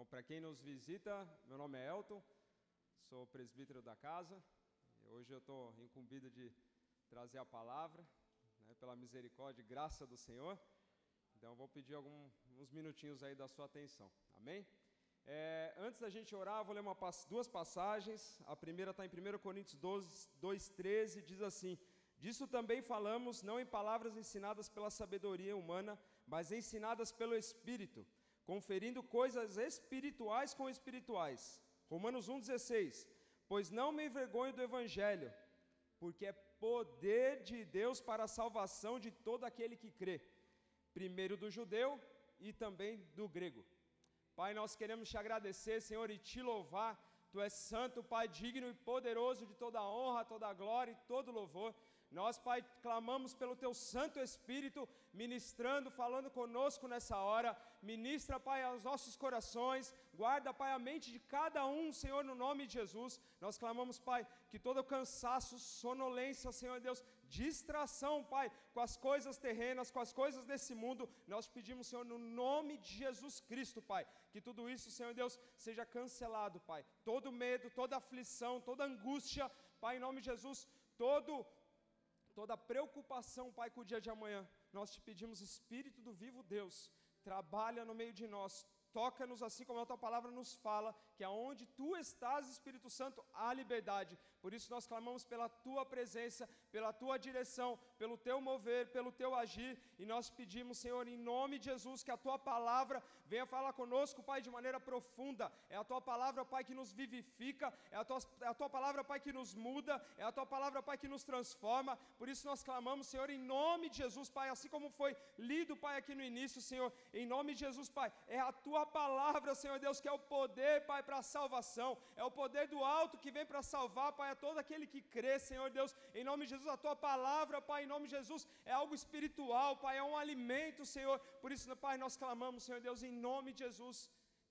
Bom, para quem nos visita, meu nome é Elton, sou presbítero da casa. Hoje eu estou incumbido de trazer a palavra, né, pela misericórdia e graça do Senhor. Então, vou pedir alguns minutinhos aí da sua atenção. Amém? É, antes da gente orar, vou ler uma, duas passagens. A primeira está em 1 Coríntios 12, 2,13, diz assim: Disso também falamos, não em palavras ensinadas pela sabedoria humana, mas ensinadas pelo Espírito, conferindo coisas espirituais com espirituais. Romanos 1,16: Pois não me envergonho do Evangelho, porque é poder de Deus para a salvação de todo aquele que crê, primeiro do judeu e também do grego. Pai, nós queremos te agradecer, Senhor, e te louvar. Tu és santo, Pai, digno e poderoso de toda honra, toda glória e todo louvor. Nós, Pai, clamamos pelo Teu Santo Espírito, ministrando, falando conosco nessa hora. Ministra, Pai, aos nossos corações. Guarda, Pai, a mente de cada um, Senhor, no nome de Jesus. Nós clamamos, Pai, que todo cansaço, sonolência, Senhor Deus, distração, Pai, com as coisas terrenas, com as coisas desse mundo, nós pedimos, Senhor, no nome de Jesus Cristo, Pai, que tudo isso, Senhor Deus, seja cancelado, Pai. Todo medo, toda aflição, toda angústia, Pai, em nome de Jesus, todo toda preocupação, Pai, com o dia de amanhã, nós te pedimos, Espírito do vivo Deus, trabalha no meio de nós, Toca-nos assim como a tua palavra nos fala, que aonde tu estás, Espírito Santo, há liberdade. Por isso nós clamamos pela tua presença, pela tua direção, pelo teu mover, pelo teu agir, e nós pedimos, Senhor, em nome de Jesus, que a tua palavra venha falar conosco, Pai, de maneira profunda. É a tua palavra, Pai, que nos vivifica, é a tua, é a tua palavra, Pai, que nos muda, é a tua palavra, Pai, que nos transforma. Por isso nós clamamos, Senhor, em nome de Jesus, Pai, assim como foi lido, Pai, aqui no início, Senhor, em nome de Jesus, Pai, é a tua palavra, Senhor Deus, que é o poder, Pai, para a salvação, é o poder do alto que vem para salvar, Pai, a todo aquele que crê, Senhor Deus, em nome de Jesus, a tua palavra, Pai, em nome de Jesus, é algo espiritual, Pai, é um alimento, Senhor, por isso, Pai, nós clamamos, Senhor Deus, em nome de Jesus,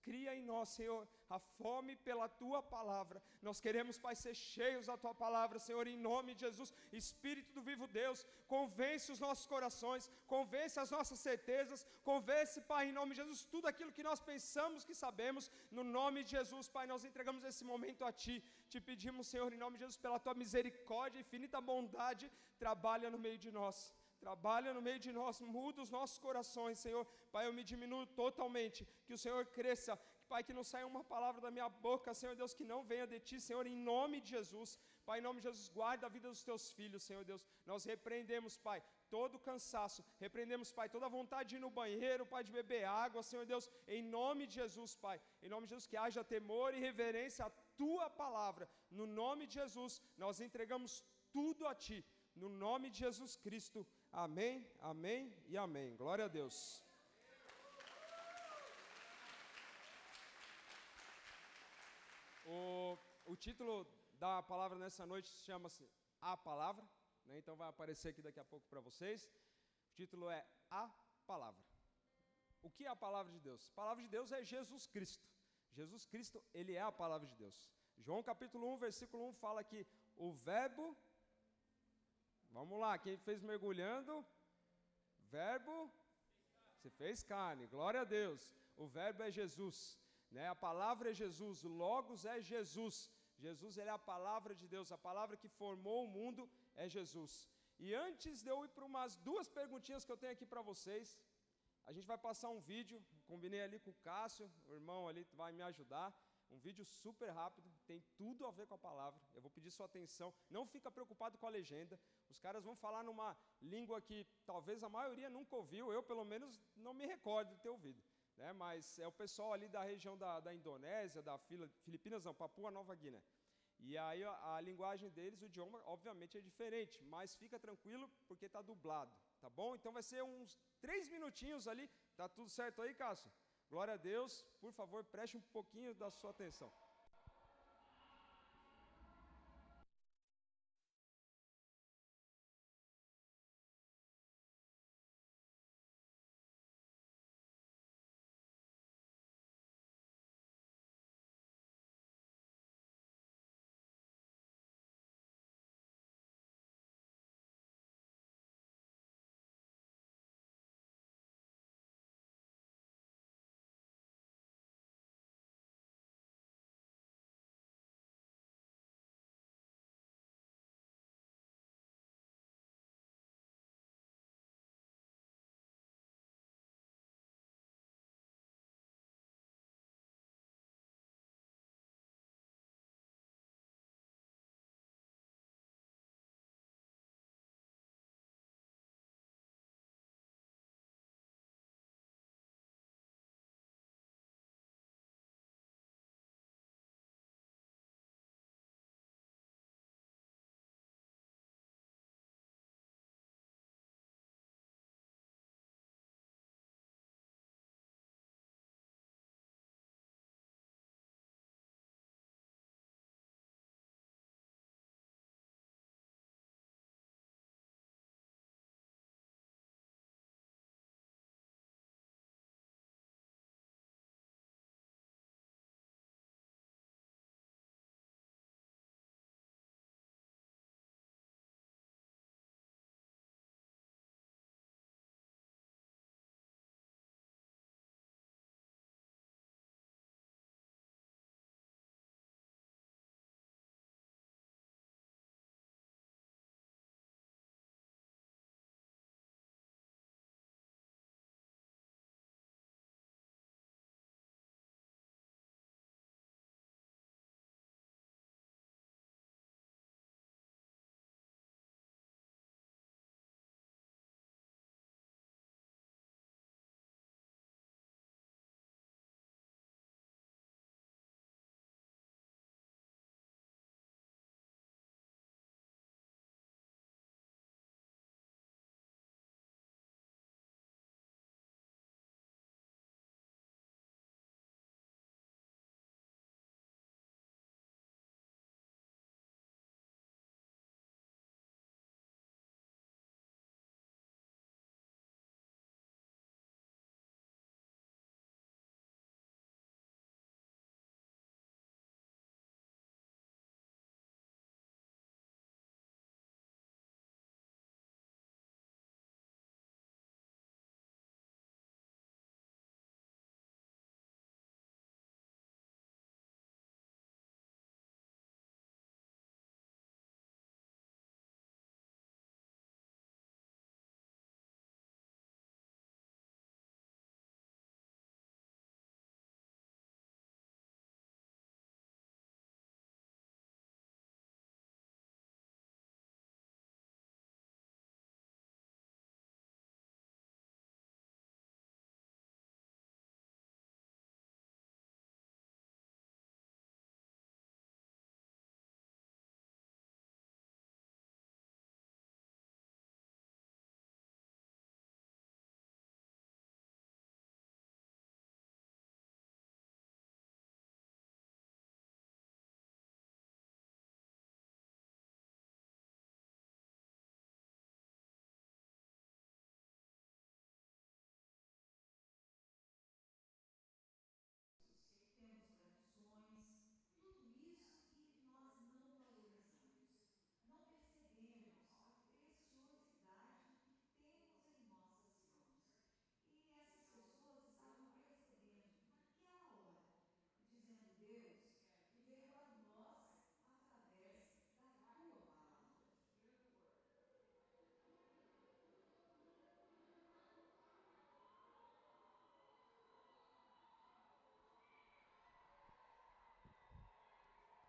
Cria em nós, Senhor, a fome pela tua palavra. Nós queremos, Pai, ser cheios da tua palavra, Senhor, em nome de Jesus. Espírito do vivo Deus, convence os nossos corações, convence as nossas certezas, convence, Pai, em nome de Jesus, tudo aquilo que nós pensamos que sabemos, no nome de Jesus, Pai, nós entregamos esse momento a Ti. Te pedimos, Senhor, em nome de Jesus, pela tua misericórdia e infinita bondade, trabalha no meio de nós trabalha no meio de nós, muda os nossos corações, Senhor. Pai, eu me diminuo totalmente, que o Senhor cresça, Pai, que não saia uma palavra da minha boca, Senhor Deus, que não venha de Ti, Senhor, em nome de Jesus. Pai, em nome de Jesus, guarda a vida dos Teus filhos, Senhor Deus. Nós repreendemos, Pai, todo cansaço, repreendemos, Pai, toda vontade de ir no banheiro, Pai, de beber água, Senhor Deus, em nome de Jesus, Pai. Em nome de Jesus, que haja temor e reverência à Tua palavra. No nome de Jesus, nós entregamos tudo a Ti. No nome de Jesus Cristo. Amém, amém e amém. Glória a Deus. O, o título da palavra nessa noite chama-se A Palavra, né? então vai aparecer aqui daqui a pouco para vocês. O título é A Palavra. O que é a palavra de Deus? A palavra de Deus é Jesus Cristo. Jesus Cristo, ele é a palavra de Deus. João capítulo 1, versículo 1 fala que o verbo Vamos lá, quem fez mergulhando? Verbo se fez carne. Glória a Deus. O verbo é Jesus, né? A palavra é Jesus, o logos é Jesus. Jesus ele é a palavra de Deus, a palavra que formou o mundo é Jesus. E antes de eu ir para umas duas perguntinhas que eu tenho aqui para vocês, a gente vai passar um vídeo, combinei ali com o Cássio, o irmão ali vai me ajudar. Um vídeo super rápido, tem tudo a ver com a palavra. Eu vou pedir sua atenção. Não fica preocupado com a legenda. Os caras vão falar numa língua que talvez a maioria nunca ouviu. Eu, pelo menos, não me recordo de ter ouvido. Né? Mas é o pessoal ali da região da, da Indonésia, da Filipinas, não, Papua Nova Guiné. E aí a, a, linguagem deles, o idioma, obviamente é diferente, mas fica tranquilo porque está dublado, tá bom? Então vai ser uns três minutinhos ali, tá tudo certo aí, Cássio? Glória a Deus, por favor, preste um pouquinho da sua atenção.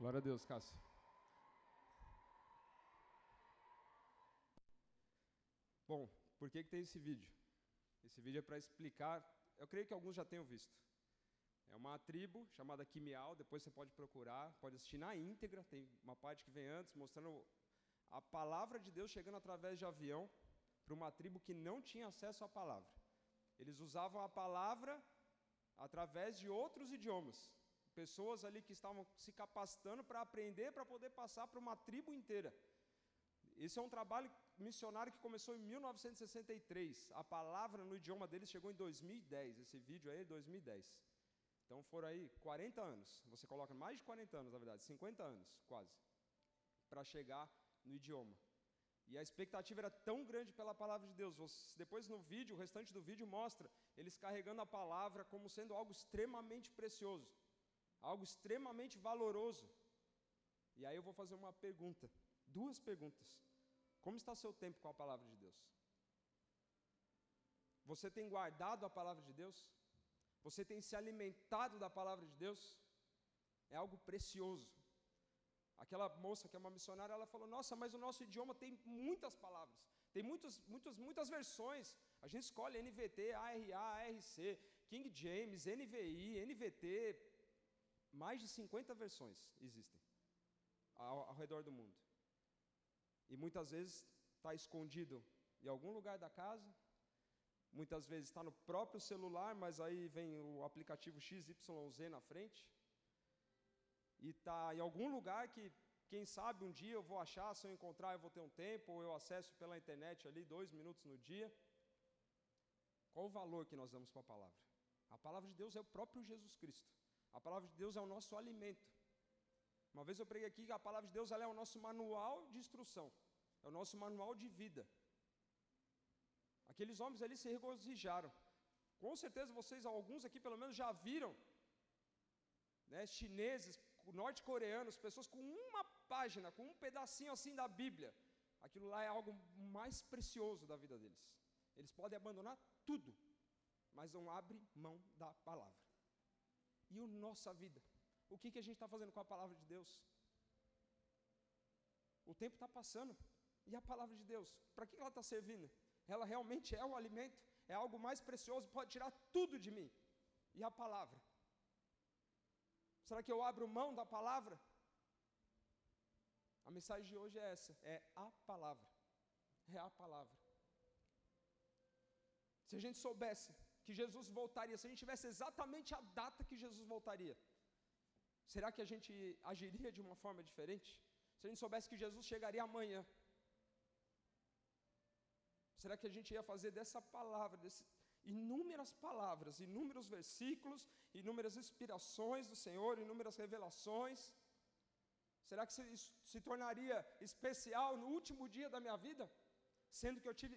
Glória a Deus, Cássio. Bom, por que, que tem esse vídeo? Esse vídeo é para explicar, eu creio que alguns já tenham visto. É uma tribo chamada Quimial, depois você pode procurar, pode assistir na íntegra, tem uma parte que vem antes, mostrando a palavra de Deus chegando através de avião para uma tribo que não tinha acesso à palavra. Eles usavam a palavra através de outros idiomas. Pessoas ali que estavam se capacitando para aprender, para poder passar para uma tribo inteira. Esse é um trabalho missionário que começou em 1963. A palavra no idioma deles chegou em 2010. Esse vídeo aí é 2010. Então foram aí 40 anos. Você coloca mais de 40 anos, na verdade, 50 anos, quase, para chegar no idioma. E a expectativa era tão grande pela palavra de Deus. Depois no vídeo, o restante do vídeo mostra eles carregando a palavra como sendo algo extremamente precioso, algo extremamente valoroso. E aí eu vou fazer uma pergunta, duas perguntas. Como está seu tempo com a palavra de Deus? Você tem guardado a palavra de Deus? Você tem se alimentado da palavra de Deus? É algo precioso. Aquela moça que é uma missionária, ela falou: Nossa, mas o nosso idioma tem muitas palavras, tem muitas, muitas, muitas versões. A gente escolhe NVT, ARA, ARC, King James, NVI, NVT. Mais de 50 versões existem ao, ao redor do mundo. E muitas vezes está escondido em algum lugar da casa, muitas vezes está no próprio celular, mas aí vem o aplicativo XYZ na frente e está em algum lugar que, quem sabe, um dia eu vou achar, se eu encontrar, eu vou ter um tempo, ou eu acesso pela internet ali, dois minutos no dia. Qual o valor que nós damos para a palavra? A palavra de Deus é o próprio Jesus Cristo. A palavra de Deus é o nosso alimento. Uma vez eu preguei aqui que a palavra de Deus é o nosso manual de instrução, é o nosso manual de vida. Aqueles homens ali se regozijaram. Com certeza vocês, alguns aqui pelo menos, já viram né, chineses norte-coreanos, pessoas com uma página, com um pedacinho assim da Bíblia, aquilo lá é algo mais precioso da vida deles. Eles podem abandonar tudo, mas não abrem mão da palavra. E a nossa vida? O que, que a gente está fazendo com a palavra de Deus? O tempo está passando. E a palavra de Deus? Para que ela está servindo? Ela realmente é o alimento? É algo mais precioso, pode tirar tudo de mim. E a palavra? Será que eu abro mão da palavra? A mensagem de hoje é essa: é a palavra. É a palavra. Se a gente soubesse que Jesus voltaria, se a gente tivesse exatamente a data que Jesus voltaria, será que a gente agiria de uma forma diferente? Se a gente soubesse que Jesus chegaria amanhã, será que a gente ia fazer dessa palavra, desse, inúmeras palavras, inúmeros versículos, inúmeras inspirações do Senhor, inúmeras revelações. Será que isso se tornaria especial no último dia da minha vida? Sendo que eu tive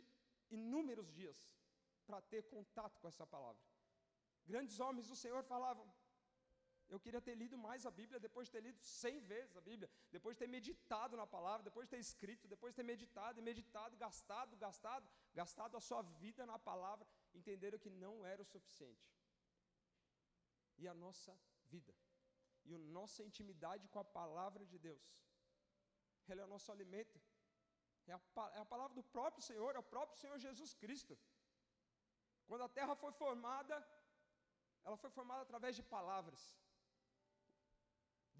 inúmeros dias para ter contato com essa palavra. Grandes homens do Senhor falavam: Eu queria ter lido mais a Bíblia depois de ter lido cem vezes a Bíblia, depois de ter meditado na palavra, depois de ter escrito, depois de ter meditado e meditado, gastado, gastado, gastado a sua vida na palavra entenderam que não era o suficiente. E a nossa vida, e a nossa intimidade com a palavra de Deus, ela é o nosso alimento, é a, é a palavra do próprio Senhor, é o próprio Senhor Jesus Cristo. Quando a terra foi formada, ela foi formada através de palavras.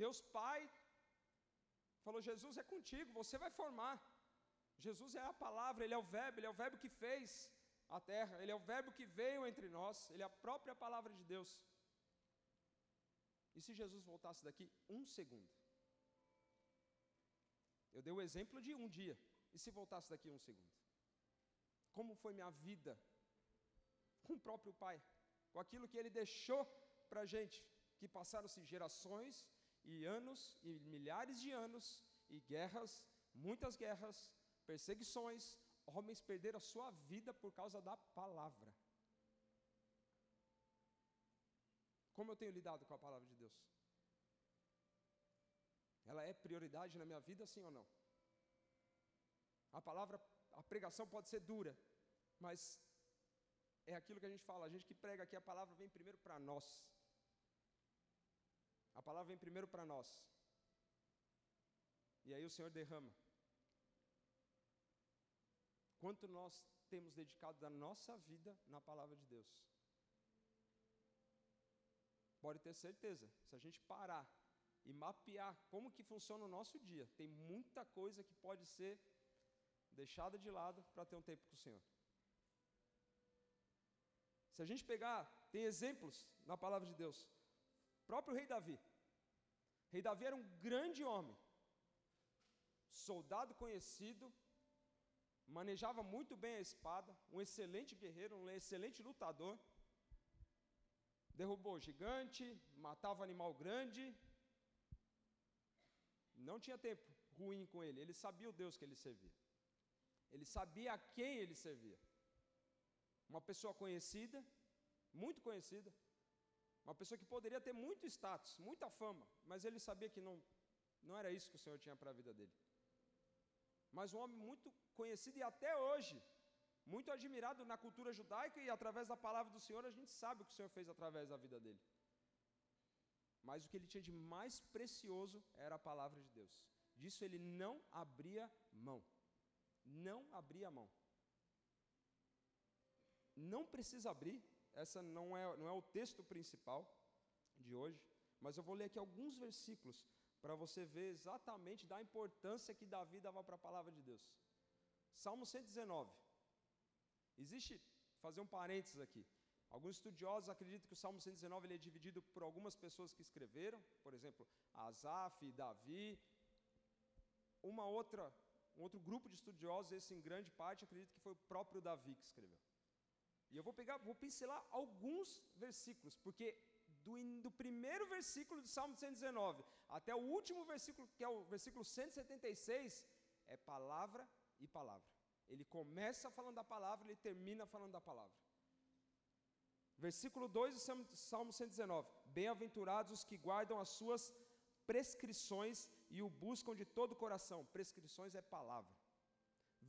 Deus Pai falou: Jesus é contigo, você vai formar. Jesus é a palavra, Ele é o Verbo, Ele é o Verbo que fez a terra, Ele é o Verbo que veio entre nós, Ele é a própria palavra de Deus. E se Jesus voltasse daqui um segundo? Eu dei o exemplo de um dia. E se voltasse daqui um segundo? Como foi minha vida com o próprio Pai? Com aquilo que Ele deixou para a gente, que passaram-se gerações e anos e milhares de anos e guerras, muitas guerras, perseguições, homens perderam a sua vida por causa da palavra. Como eu tenho lidado com a palavra de Deus? Ela é prioridade na minha vida, sim ou não? A palavra, a pregação pode ser dura, mas é aquilo que a gente fala, a gente que prega aqui, a palavra vem primeiro para nós. A palavra vem primeiro para nós. E aí o Senhor derrama. Quanto nós temos dedicado da nossa vida na palavra de Deus? Pode ter certeza, se a gente parar e mapear como que funciona o nosso dia, tem muita coisa que pode ser deixada de lado para ter um tempo com o Senhor. Se a gente pegar, tem exemplos na palavra de Deus. O próprio rei Davi. Rei Davi era um grande homem, soldado conhecido, manejava muito bem a espada, um excelente guerreiro, um excelente lutador. Derrubou gigante, matava animal grande. Não tinha tempo ruim com ele, ele sabia o Deus que ele servia. Ele sabia a quem ele servia. Uma pessoa conhecida, muito conhecida, uma pessoa que poderia ter muito status, muita fama, mas ele sabia que não, não era isso que o Senhor tinha para a vida dele. Mas um homem muito conhecido e até hoje, muito admirado na cultura judaica e através da palavra do Senhor, a gente sabe o que o Senhor fez através da vida dele. Mas o que ele tinha de mais precioso era a palavra de Deus. Disso ele não abria mão. Não abria mão. Não precisa abrir, essa não é, não é o texto principal de hoje, mas eu vou ler aqui alguns versículos para você ver exatamente da importância que Davi dava para a palavra de Deus. Salmo 119. Existe, fazer um parênteses aqui. Alguns estudiosos acreditam que o Salmo 119 ele é dividido por algumas pessoas que escreveram, por exemplo, Asaf, Davi. Uma outra, um outro grupo de estudiosos, esse em grande parte, acredita que foi o próprio Davi que escreveu. E eu vou pegar, vou pincelar alguns versículos, porque do, do primeiro versículo do Salmo 119 até o último versículo, que é o versículo 176, é palavra e palavra. Ele começa falando da palavra, ele termina falando da palavra. Versículo 2 do Salmo 119: Bem-aventurados os que guardam as suas prescrições e o buscam de todo o coração. Prescrições é palavra.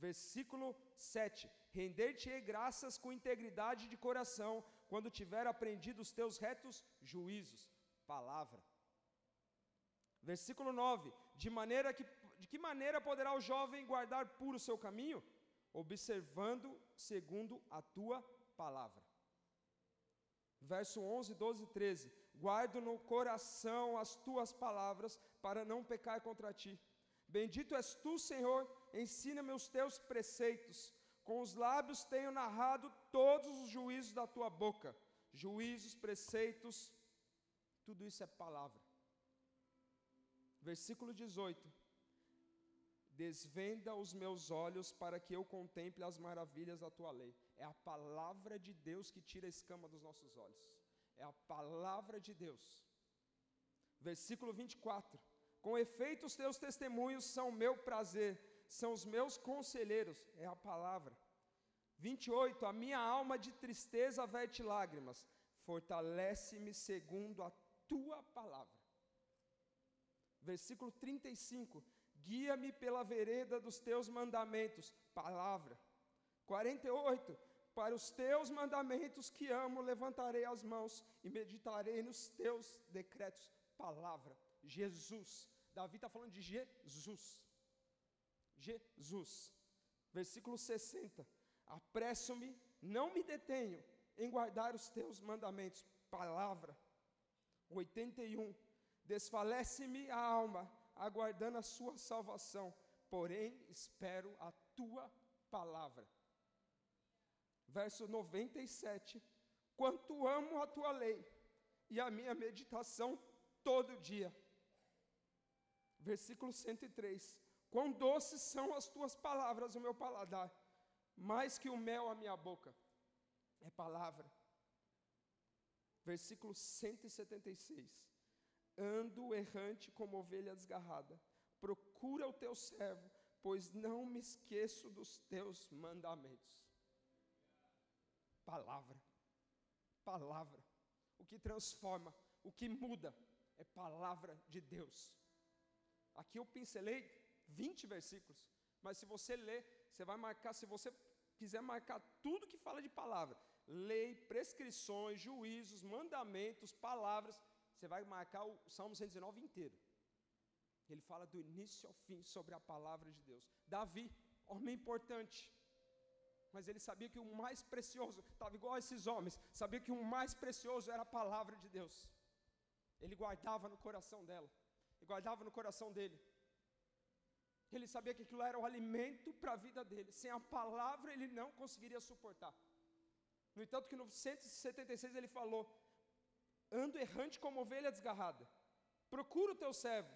Versículo 7: Render-te-ei graças com integridade de coração, quando tiver aprendido os teus retos juízos. Palavra. Versículo 9: De maneira que de que maneira poderá o jovem guardar puro o seu caminho? Observando segundo a tua palavra. Verso 11, 12 e 13: Guardo no coração as tuas palavras, para não pecar contra ti. Bendito és tu, Senhor, ensina-me os teus preceitos. Com os lábios tenho narrado todos os juízos da tua boca. Juízos, preceitos, tudo isso é palavra. Versículo 18: Desvenda os meus olhos para que eu contemple as maravilhas da tua lei. É a palavra de Deus que tira a escama dos nossos olhos. É a palavra de Deus. Versículo 24: Com efeito, os teus testemunhos são meu prazer, são os meus conselheiros. É a palavra. 28: A minha alma de tristeza verte lágrimas, fortalece-me segundo a tua palavra. Versículo 35: Guia-me pela vereda dos teus mandamentos, palavra. 48. Para os teus mandamentos que amo, levantarei as mãos e meditarei nos teus decretos, palavra. Jesus. Davi está falando de Jesus. Jesus. Versículo 60. Apresso-me, não me detenho em guardar os teus mandamentos, palavra. 81. Desfalece-me a alma aguardando a sua salvação, porém espero a tua palavra. Verso 97: Quanto amo a tua lei e a minha meditação todo dia. Versículo 103: Quão doces são as tuas palavras, o meu paladar, mais que o mel a minha boca. É palavra. Versículo 176 ando errante como ovelha desgarrada. Procura o teu servo, pois não me esqueço dos teus mandamentos. Palavra, palavra. O que transforma, o que muda, é palavra de Deus. Aqui eu pincelei 20 versículos, mas se você ler, você vai marcar, se você quiser marcar tudo que fala de palavra, lei, prescrições, juízos, mandamentos, palavras, você vai marcar o Salmo 119 inteiro. Ele fala do início ao fim sobre a palavra de Deus. Davi, homem importante, mas ele sabia que o mais precioso, estava igual a esses homens, sabia que o mais precioso era a palavra de Deus. Ele guardava no coração dela, e guardava no coração dele. Ele sabia que aquilo era o alimento para a vida dele. Sem a palavra ele não conseguiria suportar. No entanto, que no 176 ele falou: Ando errante como ovelha desgarrada. Procura o teu servo.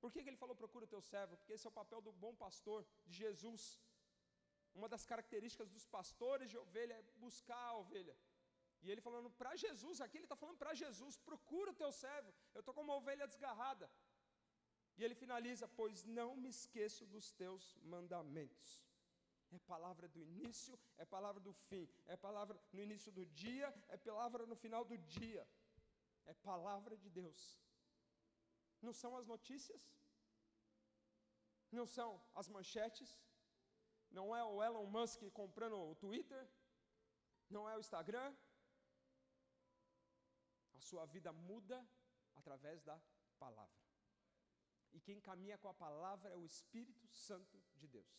Por que, que ele falou procura o teu servo? Porque esse é o papel do bom pastor, de Jesus. Uma das características dos pastores de ovelha é buscar a ovelha. E ele falando para Jesus, aqui ele está falando para Jesus: procura o teu servo, eu estou como uma ovelha desgarrada. E ele finaliza: Pois não me esqueço dos teus mandamentos. É palavra do início, é palavra do fim, é palavra no início do dia, é palavra no final do dia. É palavra de Deus. Não são as notícias, não são as manchetes, não é o Elon Musk comprando o Twitter, não é o Instagram. A sua vida muda através da palavra. Quem caminha com a palavra é o Espírito Santo de Deus.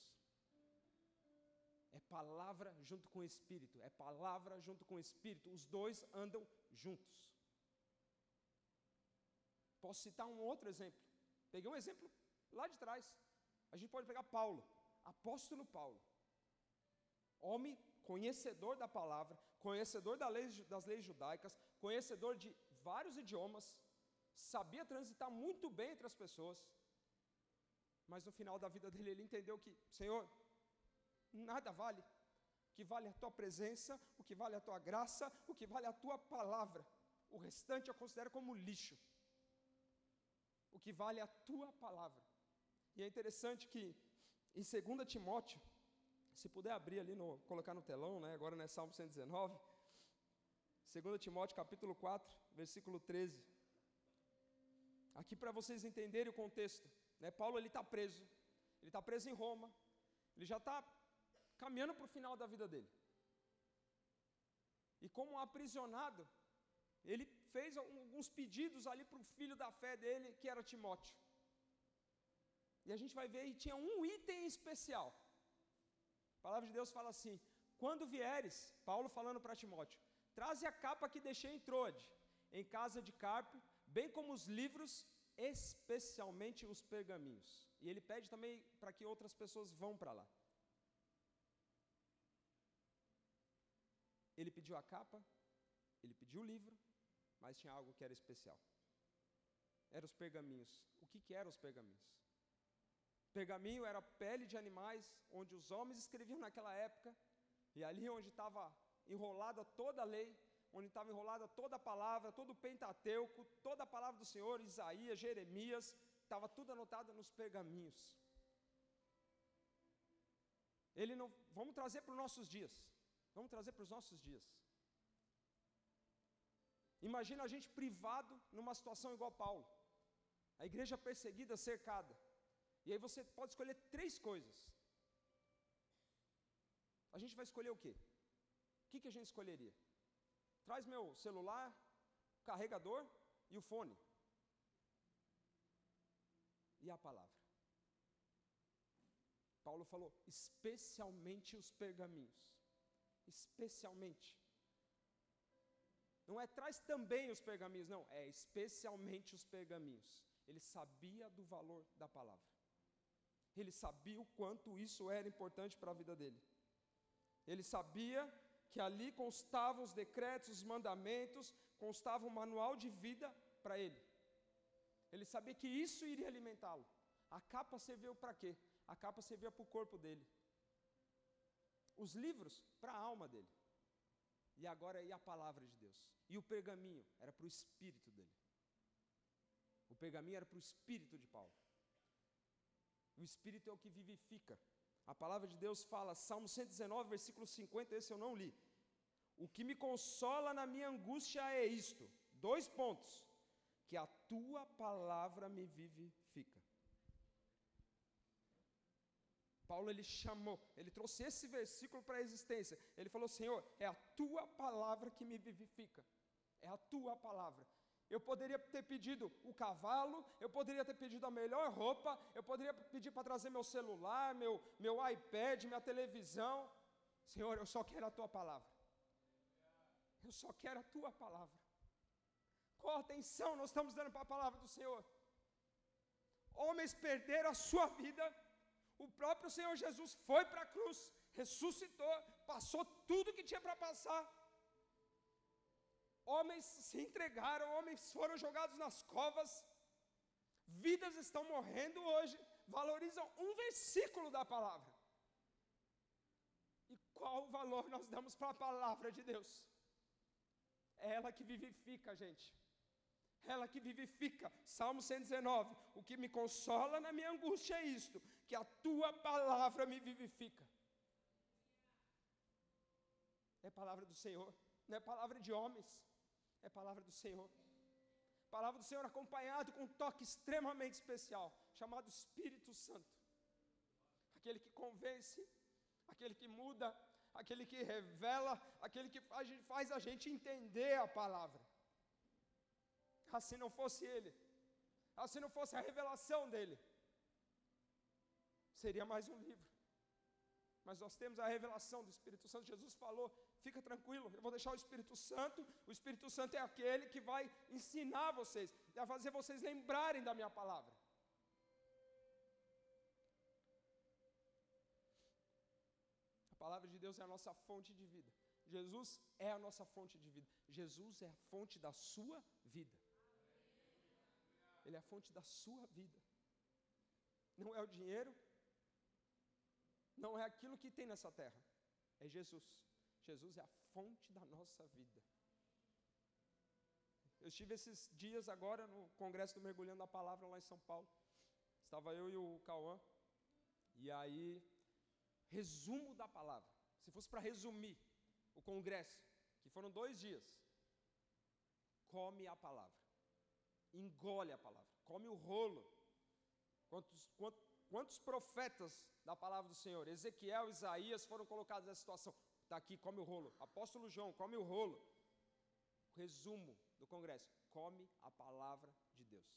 É palavra junto com o Espírito, é palavra junto com o Espírito, os dois andam juntos. Posso citar um outro exemplo. Peguei um exemplo lá de trás. A gente pode pegar Paulo, apóstolo Paulo, homem conhecedor da palavra, conhecedor da lei, das leis judaicas, conhecedor de vários idiomas, sabia transitar muito bem entre as pessoas, mas no final da vida dele ele entendeu que, Senhor, nada vale. O que vale é a tua presença, o que vale é a tua graça, o que vale é a tua palavra. O restante eu considero como lixo. O que vale é a tua palavra. E é interessante que em 2 Timóteo, se puder abrir ali, no, colocar no telão, né, agora não é Salmo 119, 2 Timóteo capítulo 4, versículo 13. Aqui para vocês entenderem o contexto, né, Paulo ele está preso, ele está preso em Roma, ele já está caminhando para o final da vida dele. E como aprisionado, ele fez alguns pedidos ali para o filho da fé dele, que era Timóteo. E a gente vai ver, e tinha um item especial. A palavra de Deus fala assim: quando vieres, Paulo falando para Timóteo, traze a capa que deixei em Troade, em casa de Carpo, bem como os livros, especialmente os pergaminhos. E ele pede também para que outras pessoas vão para lá. Ele pediu a capa, ele pediu o livro, mas tinha algo que era especial. Eram os pergaminhos. O que, que eram os pergaminhos? Pergaminho era pele de animais, onde os homens escreviam naquela época, e ali onde estava enrolada toda a lei, onde estava enrolada toda a palavra, todo o Pentateuco, toda a palavra do Senhor, Isaías, Jeremias, estava tudo anotado nos pergaminhos. Ele não, vamos trazer para os nossos dias. Vamos trazer para os nossos dias. Imagina a gente privado numa situação igual a Paulo. A igreja perseguida, cercada. E aí você pode escolher três coisas. A gente vai escolher o quê? O que, que a gente escolheria? Traz meu celular, carregador e o fone. E a palavra. Paulo falou, especialmente os pergaminhos. Especialmente. Não é traz também os pergaminhos, não, é especialmente os pergaminhos. Ele sabia do valor da palavra. Ele sabia o quanto isso era importante para a vida dele. Ele sabia que ali constavam os decretos, os mandamentos, constava um manual de vida para ele. Ele sabia que isso iria alimentá-lo. A capa serviu para quê? A capa servia para o corpo dele. Os livros para a alma dele. E agora ia a palavra de Deus. E o pergaminho era para o espírito dele. O pergaminho era para o espírito de Paulo. O Espírito é o que vivifica. A palavra de Deus fala, Salmo 119, versículo 50, esse eu não li. O que me consola na minha angústia é isto: dois pontos, que a tua palavra me vivifica. Paulo ele chamou, ele trouxe esse versículo para a existência. Ele falou: Senhor, é a tua palavra que me vivifica, é a tua palavra. Eu poderia ter pedido o cavalo, eu poderia ter pedido a melhor roupa, eu poderia pedir para trazer meu celular, meu, meu iPad, minha televisão. Senhor, eu só quero a tua palavra. Eu só quero a tua palavra. Qual atenção nós estamos dando para a palavra do Senhor? Homens perderam a sua vida, o próprio Senhor Jesus foi para a cruz, ressuscitou, passou tudo que tinha para passar. Homens se entregaram, homens foram jogados nas covas, vidas estão morrendo hoje, valorizam um versículo da palavra. E qual valor nós damos para a palavra de Deus? É ela que vivifica gente. Ela que vivifica. Salmo 119. O que me consola na minha angústia é isto: que a tua palavra me vivifica. É palavra do Senhor, não é palavra de homens, é palavra do Senhor. Palavra do Senhor acompanhado com um toque extremamente especial, chamado Espírito Santo. Aquele que convence, aquele que muda, aquele que revela, aquele que faz, a gente entender a palavra. Assim não fosse ele, assim não fosse a revelação dele, seria mais um livro. Mas nós temos a revelação do Espírito Santo. Jesus falou: fica tranquilo, eu vou deixar o Espírito Santo. O Espírito Santo é aquele que vai ensinar vocês, a fazer vocês lembrarem da minha palavra. A palavra de Deus é a nossa fonte de vida. Jesus é a nossa fonte de vida. Jesus é a fonte da sua vida. Ele é a fonte da sua vida. Não é o dinheiro, não é aquilo que tem nessa terra, é Jesus. Jesus é a fonte da nossa vida. Eu estive esses dias agora no Congresso do Mergulhando a Palavra lá em São Paulo. Estava eu e o Cauã. E aí, resumo da palavra. Se fosse para resumir o congresso, que foram dois dias, come a palavra, engole a palavra, come o rolo. Quantos, quantos profetas da palavra do Senhor, Ezequiel, Isaías foram colocados nessa situação? Está aqui, come o rolo. Apóstolo João, come o rolo. Resumo do congresso: come a palavra de Deus.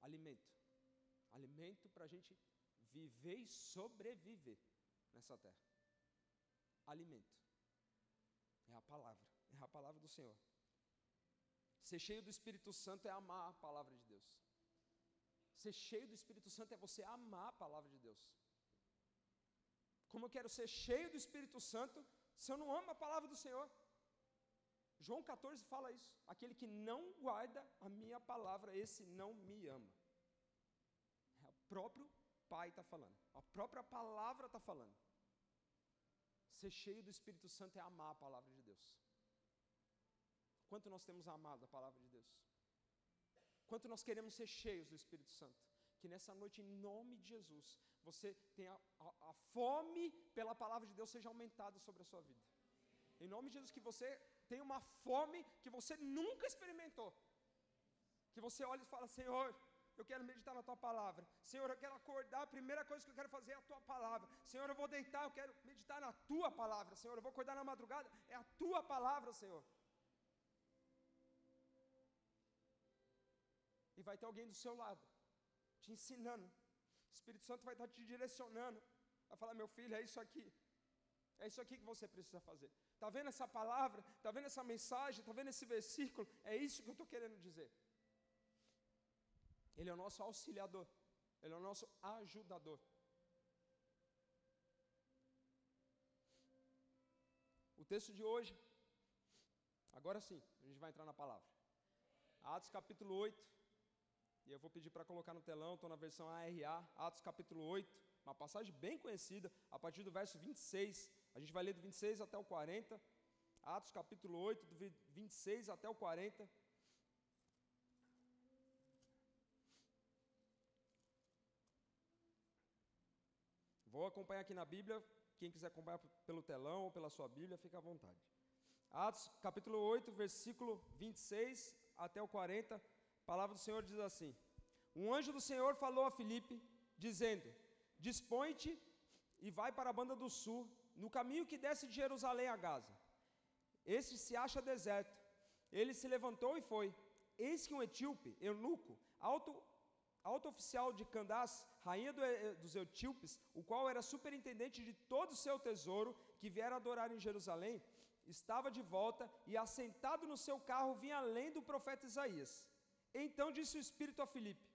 Alimento. Alimento para a gente viver e sobreviver nessa terra. Alimento. É a palavra. É a palavra do Senhor. Ser cheio do Espírito Santo é amar a palavra de Deus. Ser cheio do Espírito Santo é você amar a palavra de Deus. Como eu quero ser cheio do Espírito Santo se eu não amo a palavra do Senhor? João 14 fala isso. Aquele que não guarda a minha palavra, esse não me ama. É o próprio Pai está falando. A própria palavra está falando. Ser cheio do Espírito Santo é amar a palavra de Deus. Quanto nós temos amado a palavra de Deus? Quanto nós queremos ser cheios do Espírito Santo? Que nessa noite, em nome de Jesus, você tenha a, a, fome pela palavra de Deus seja aumentada sobre a sua vida. Em nome de Jesus, que você tenha uma fome que você nunca experimentou. Que você olhe e fala, Senhor, eu quero meditar na tua palavra. Senhor, eu quero acordar, a primeira coisa que eu quero fazer é a tua palavra. Senhor, eu vou deitar, eu quero meditar na tua palavra. Senhor, eu vou acordar na madrugada, é a tua palavra, Senhor. Vai ter alguém do seu lado, te ensinando. O Espírito Santo vai estar te direcionando. Vai falar, meu filho, é isso aqui. É isso aqui que você precisa fazer. Está vendo essa palavra? Está vendo essa mensagem? Está vendo esse versículo? É isso que eu estou querendo dizer. Ele é o nosso auxiliador. Ele é o nosso ajudador. O texto de hoje, agora sim, a gente vai entrar na palavra. Atos capítulo 8. E eu vou pedir para colocar no telão, estou na versão ARA, Atos capítulo 8, uma passagem bem conhecida, a partir do verso 26. A gente vai ler do 26 até o 40. Atos capítulo 8, do 26 até o 40. Vou acompanhar aqui na Bíblia. Quem quiser acompanhar pelo telão ou pela sua Bíblia, fica à vontade. Atos capítulo 8, versículo 26 até o 40. A palavra do Senhor diz assim: Um anjo do Senhor falou a Filipe, dizendo: Dispõe-te e vai para a banda do sul, no caminho que desce de Jerusalém a Gaza. Este se acha deserto. Ele se levantou e foi. Eis que um etíope, eunuco, alto, alto oficial de Candás, rainha do, eh, dos etíopes, o qual era superintendente de todo o seu tesouro, que viera adorar em Jerusalém, estava de volta e assentado no seu carro vinha além do profeta Isaías. Então disse o Espírito a Filipe: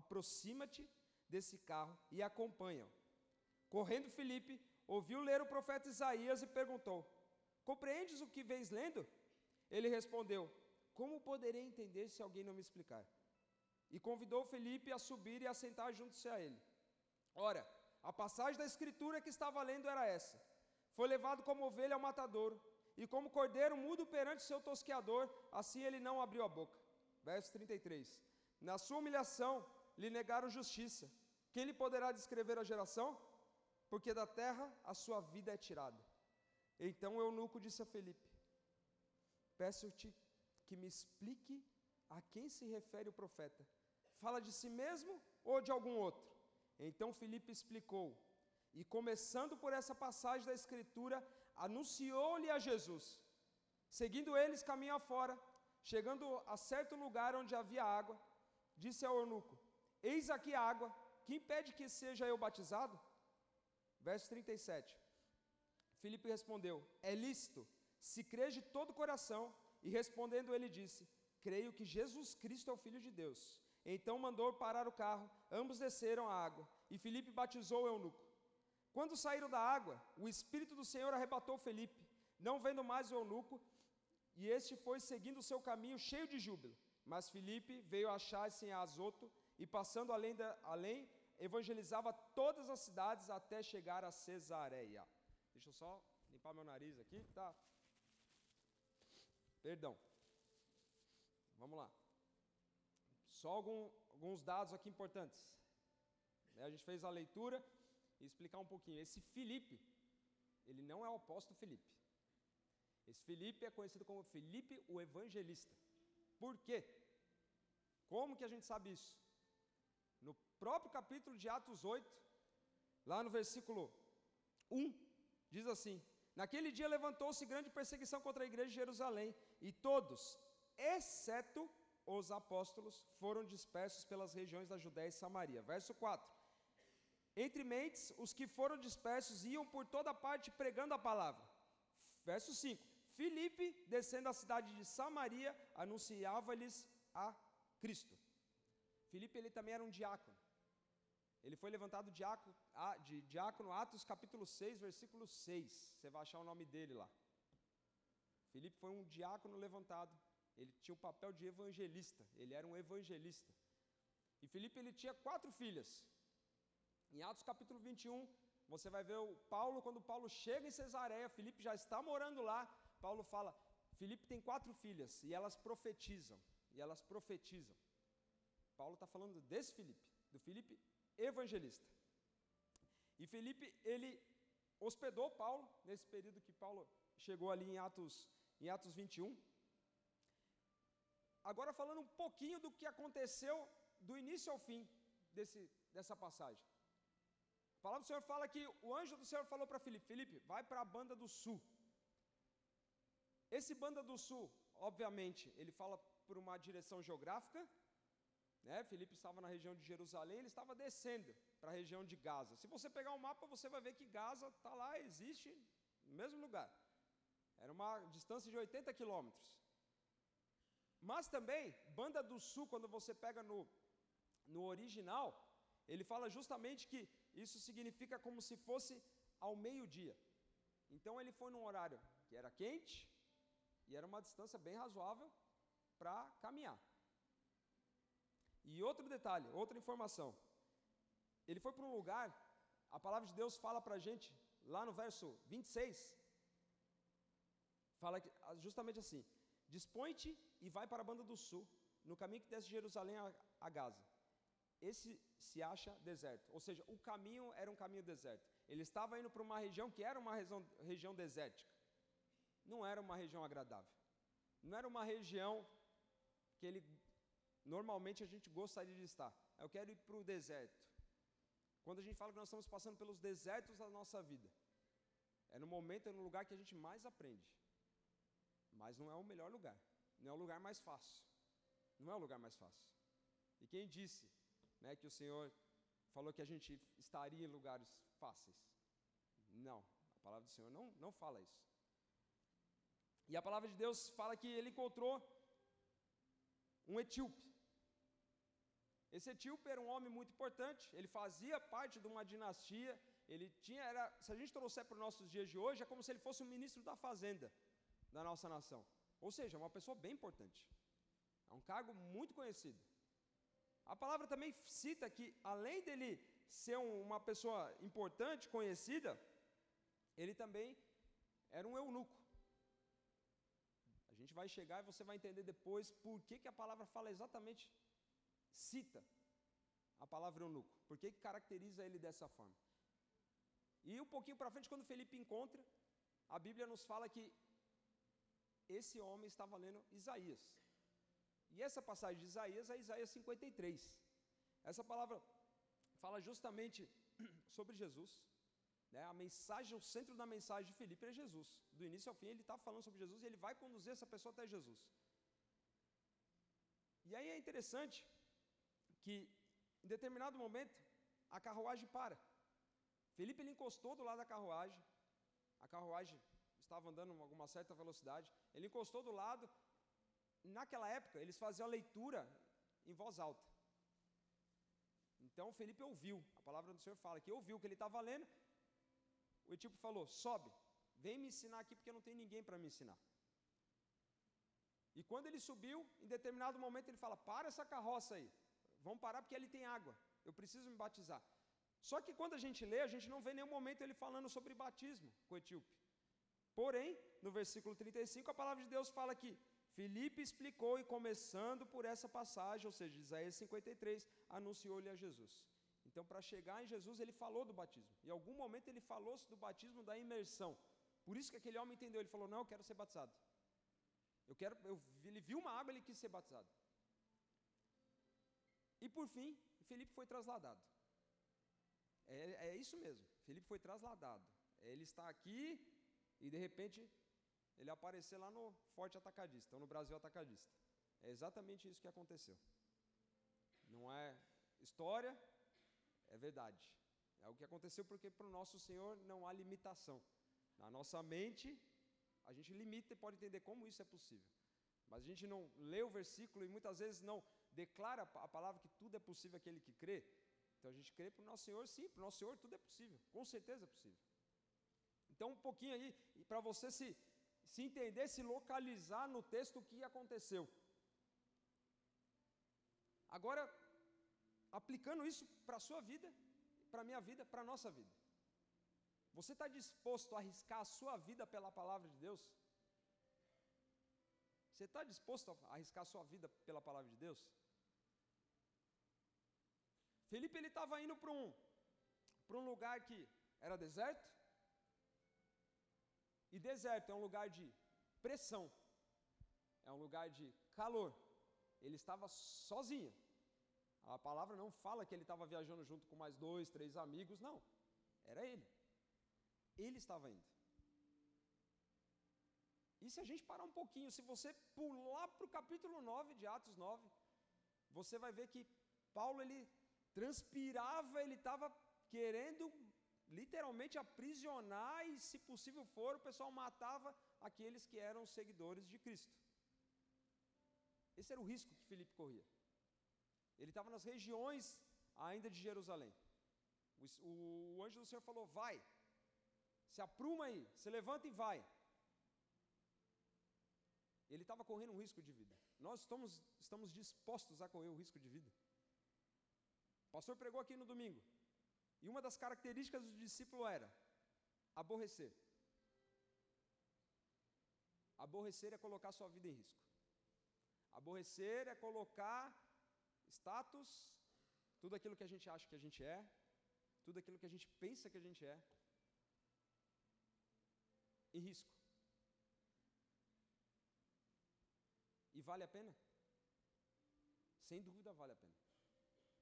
Aproxima-te desse carro e acompanha-o. Correndo Filipe, ouviu ler o profeta Isaías e perguntou: Compreendes o que vens lendo? Ele respondeu: Como poderei entender se alguém não me explicar? E convidou Felipe a subir e a sentar junto-se a ele. Ora, a passagem da escritura que estava lendo era essa: Foi levado como ovelha ao matadouro, e como cordeiro mudo perante seu tosqueador, assim ele não abriu a boca. Verso 33. Na sua humilhação lhe negaram justiça. Quem lhe poderá descrever a geração? Porque da terra a sua vida é tirada. Então o eunuco disse a Felipe: Peço-te que me explique a quem se refere o profeta. Fala de si mesmo ou de algum outro? Então Felipe explicou, e começando por essa passagem da Escritura, anunciou-lhe a Jesus. Seguindo eles, caminho afora, chegando a certo lugar onde havia água, disse ao eunuco: Eis aqui a água, que impede que seja eu batizado? Verso 37. Filipe respondeu: É lícito, se crês de todo o coração. E respondendo ele disse: Creio que Jesus Cristo é o Filho de Deus. Então mandou parar o carro, ambos desceram a água, e Filipe batizou o eunuco. Quando saíram da água, o Espírito do Senhor arrebatou Felipe, não vendo mais o eunuco, e este foi seguindo o seu caminho cheio de júbilo. Mas Felipe veio achar-se em Azoto, e passando além, da, além, evangelizava todas as cidades até chegar a Cesareia. Deixa eu só limpar meu nariz aqui, tá? Perdão. Vamos lá. Só algum, alguns dados aqui importantes. A gente fez a leitura e explicar um pouquinho. Esse Felipe, ele não é o apóstolo Felipe. Esse Felipe é conhecido como Felipe o Evangelista. Por quê? Como que a gente sabe isso? No próprio capítulo de Atos 8, lá no versículo 1, diz assim: Naquele dia levantou-se grande perseguição contra a igreja de Jerusalém, e todos, exceto os apóstolos, foram dispersos pelas regiões da Judéia e Samaria. Verso 4. Entre mentes, os que foram dispersos iam por toda parte pregando a palavra. Verso 5. Filipe, descendo a cidade de Samaria, anunciava-lhes a Cristo. Filipe ele também era um diácono. Ele foi levantado diácono, de diácono, Atos capítulo 6, versículo 6. Você vai achar o nome dele lá. Filipe foi um diácono levantado. Ele tinha o papel de evangelista. Ele era um evangelista. E Filipe ele tinha quatro filhas. Em Atos capítulo 21, você vai ver o Paulo, quando Paulo chega em Cesareia, Filipe já está morando lá. Paulo fala: Filipe tem quatro filhas e elas profetizam. E elas profetizam. Paulo está falando desse Filipe, do Filipe evangelista. E Felipe, ele hospedou Paulo, nesse período que Paulo chegou ali em Atos, em Atos 21. Agora falando um pouquinho do que aconteceu do início ao fim desse, dessa passagem. A palavra do Senhor fala que o anjo do Senhor falou para Felipe: Felipe, vai para a banda do sul. Esse banda do sul, obviamente, ele fala por uma direção geográfica, né? Felipe estava na região de Jerusalém, ele estava descendo para a região de Gaza. Se você pegar o um mapa, você vai ver que Gaza está lá, existe no mesmo lugar. Era uma distância de 80 quilômetros. Mas também, Banda do Sul, quando você pega no, no original, ele fala justamente que isso significa como se fosse ao meio-dia. Então ele foi num horário que era quente e era uma distância bem razoável para caminhar. E outro detalhe, outra informação. Ele foi para um lugar, a palavra de Deus fala para a gente, lá no verso 26, fala ah, justamente assim: Dispõe-te e vai para a banda do sul, no caminho que desce de Jerusalém a, a Gaza. Esse se acha deserto, ou seja, o caminho era um caminho deserto. Ele estava indo para uma região que era uma região, região desértica. Não era uma região agradável. Não era uma região que ele normalmente a gente gostaria de estar. Eu quero ir para o deserto. Quando a gente fala que nós estamos passando pelos desertos da nossa vida, é no momento, é no lugar que a gente mais aprende. mas não é o melhor lugar, não é o lugar mais fácil. Não é o lugar mais fácil. E quem disse né, que o Senhor falou que a gente estaria em lugares fáceis? Não, a palavra do Senhor não, não fala isso. E a palavra de Deus fala que ele encontrou um etíope. Esse etíope era um homem muito importante, ele fazia parte de uma dinastia, ele tinha, era, se a gente trouxer para os nossos dias de hoje, é como se ele fosse um ministro da fazenda da nossa nação. Ou seja, uma pessoa bem importante. É um cargo muito conhecido. A palavra também cita que, além dele ser uma pessoa importante, conhecida, ele também era um eunuco. Gente vai chegar e você vai entender depois por que, que a palavra fala exatamente, cita a palavra eunuco, por que, que caracteriza ele dessa forma. E um pouquinho para frente, quando Felipe encontra, a Bíblia nos fala que esse homem estava lendo Isaías. E essa passagem de Isaías é Isaías 53. Essa palavra fala justamente sobre Jesus. Né? A mensagem, o centro da mensagem de Felipe é Jesus. Do início ao fim, ele está falando sobre Jesus e ele vai conduzir essa pessoa até Jesus. E aí é interessante que, em determinado momento, a carruagem para. Felipe ele encostou do lado da carruagem. A carruagem estava andando a uma certa velocidade. Ele encostou do lado. Naquela época, eles faziam a leitura em voz alta. Então Felipe ouviu, a palavra do Senhor fala que ouviu o que ele estava lendo, o etíope falou: sobe, vem me ensinar aqui porque não tem ninguém para me ensinar. E quando ele subiu, em determinado momento ele fala: para essa carroça aí, vamos parar porque ali tem água, eu preciso me batizar. Só que quando a gente lê, a gente não vê nenhum momento ele falando sobre batismo com o etíope. Porém, no versículo 35, a palavra de Deus fala que Filipe explicou e começando por essa passagem, ou seja, Isaías 53, anunciou-lhe a Jesus. Então, para chegar em Jesus, ele falou do batismo. Em algum momento ele falou do batismo da imersão. Por isso que aquele homem entendeu. Ele falou: Não, eu quero ser batizado. Eu quero, eu, ele viu uma água, ele quis ser batizado. E por fim, Felipe foi trasladado. É, é isso mesmo. Felipe foi trasladado. Ele está aqui e de repente ele aparecer lá no Forte Atacadista, ou no Brasil Atacadista. É exatamente isso que aconteceu. Não é história, é verdade. É o que aconteceu porque para o nosso Senhor não há limitação. Na nossa mente, a gente limita e pode entender como isso é possível. Mas a gente não lê o versículo e muitas vezes não declara a palavra que tudo é possível aquele que crê. Então a gente crê para o nosso Senhor, sim, para o nosso Senhor tudo é possível, com certeza é possível. Então um pouquinho aí, para você se, se entender, se localizar no texto o que aconteceu. Agora, aplicando isso para a sua vida, para a minha vida, para a nossa vida. Você está disposto a arriscar a sua vida pela palavra de Deus? Você está disposto a arriscar a sua vida pela palavra de Deus? Felipe ele estava indo para um, um lugar que era deserto. E deserto é um lugar de pressão, é um lugar de calor. Ele estava sozinho. A palavra não fala que ele estava viajando junto com mais dois, três amigos, não. Era ele. Ele estava indo. E se a gente parar um pouquinho, se você pular para o capítulo 9 de Atos 9, você vai ver que Paulo ele transpirava, ele estava querendo literalmente aprisionar e, se possível for, o pessoal matava aqueles que eram seguidores de Cristo. Esse era o risco que Filipe corria. Ele estava nas regiões ainda de Jerusalém. O, o, anjo do Senhor falou: Vai, se apruma aí, se levanta e vai. Ele estava correndo um risco de vida. Nós estamos, estamos dispostos a correr o risco de vida. O pastor pregou aqui no domingo. E uma das características do discípulo era aborrecer. Aborrecer é colocar sua vida em risco. Aborrecer é colocar status, tudo aquilo que a gente acha que a gente é, tudo aquilo que a gente pensa que a gente é, em risco. E vale a pena? Sem dúvida vale a pena.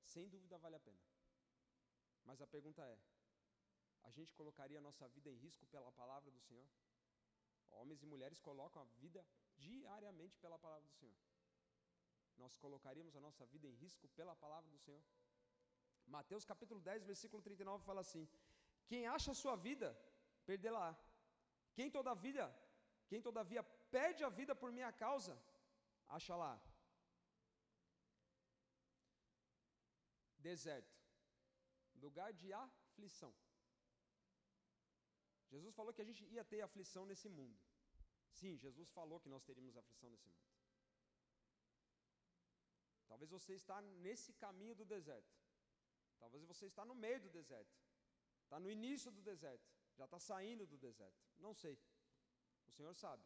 Sem dúvida vale a pena. Mas a pergunta é: a gente colocaria a nossa vida em risco pela palavra do Senhor? Homens e mulheres colocam a vida diariamente pela palavra do Senhor. Nós colocaríamos a nossa vida em risco pela palavra do Senhor? Mateus capítulo 10, versículo 39 fala assim: Quem acha a sua vida, perdê-la. Quem todavia, quem todavia perde a vida por minha causa, acha lá. Deserto, lugar de aflição. Jesus falou que a gente ia ter aflição nesse mundo. Sim, Jesus falou que nós teríamos aflição nesse mundo. Talvez você está nesse caminho do deserto. Talvez você está no meio do deserto. Está no início do deserto. Já está saindo do deserto. Não sei. O Senhor sabe.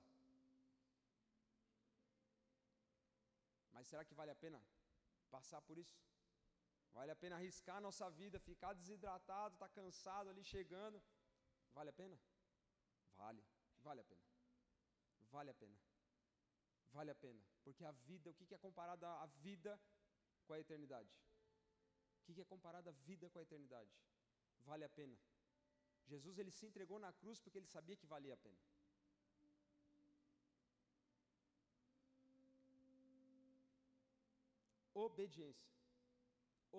Mas será que vale a pena passar por isso? Vale a pena arriscar a nossa vida, ficar desidratado, estar tá cansado ali chegando? Vale a pena? Vale, vale a pena. Vale a pena. Vale a pena. Porque a vida, o que é comparado a vida com a eternidade? O que é comparado a vida com a eternidade? Vale a pena. Jesus ele se entregou na cruz porque ele sabia que valia a pena. Obediência.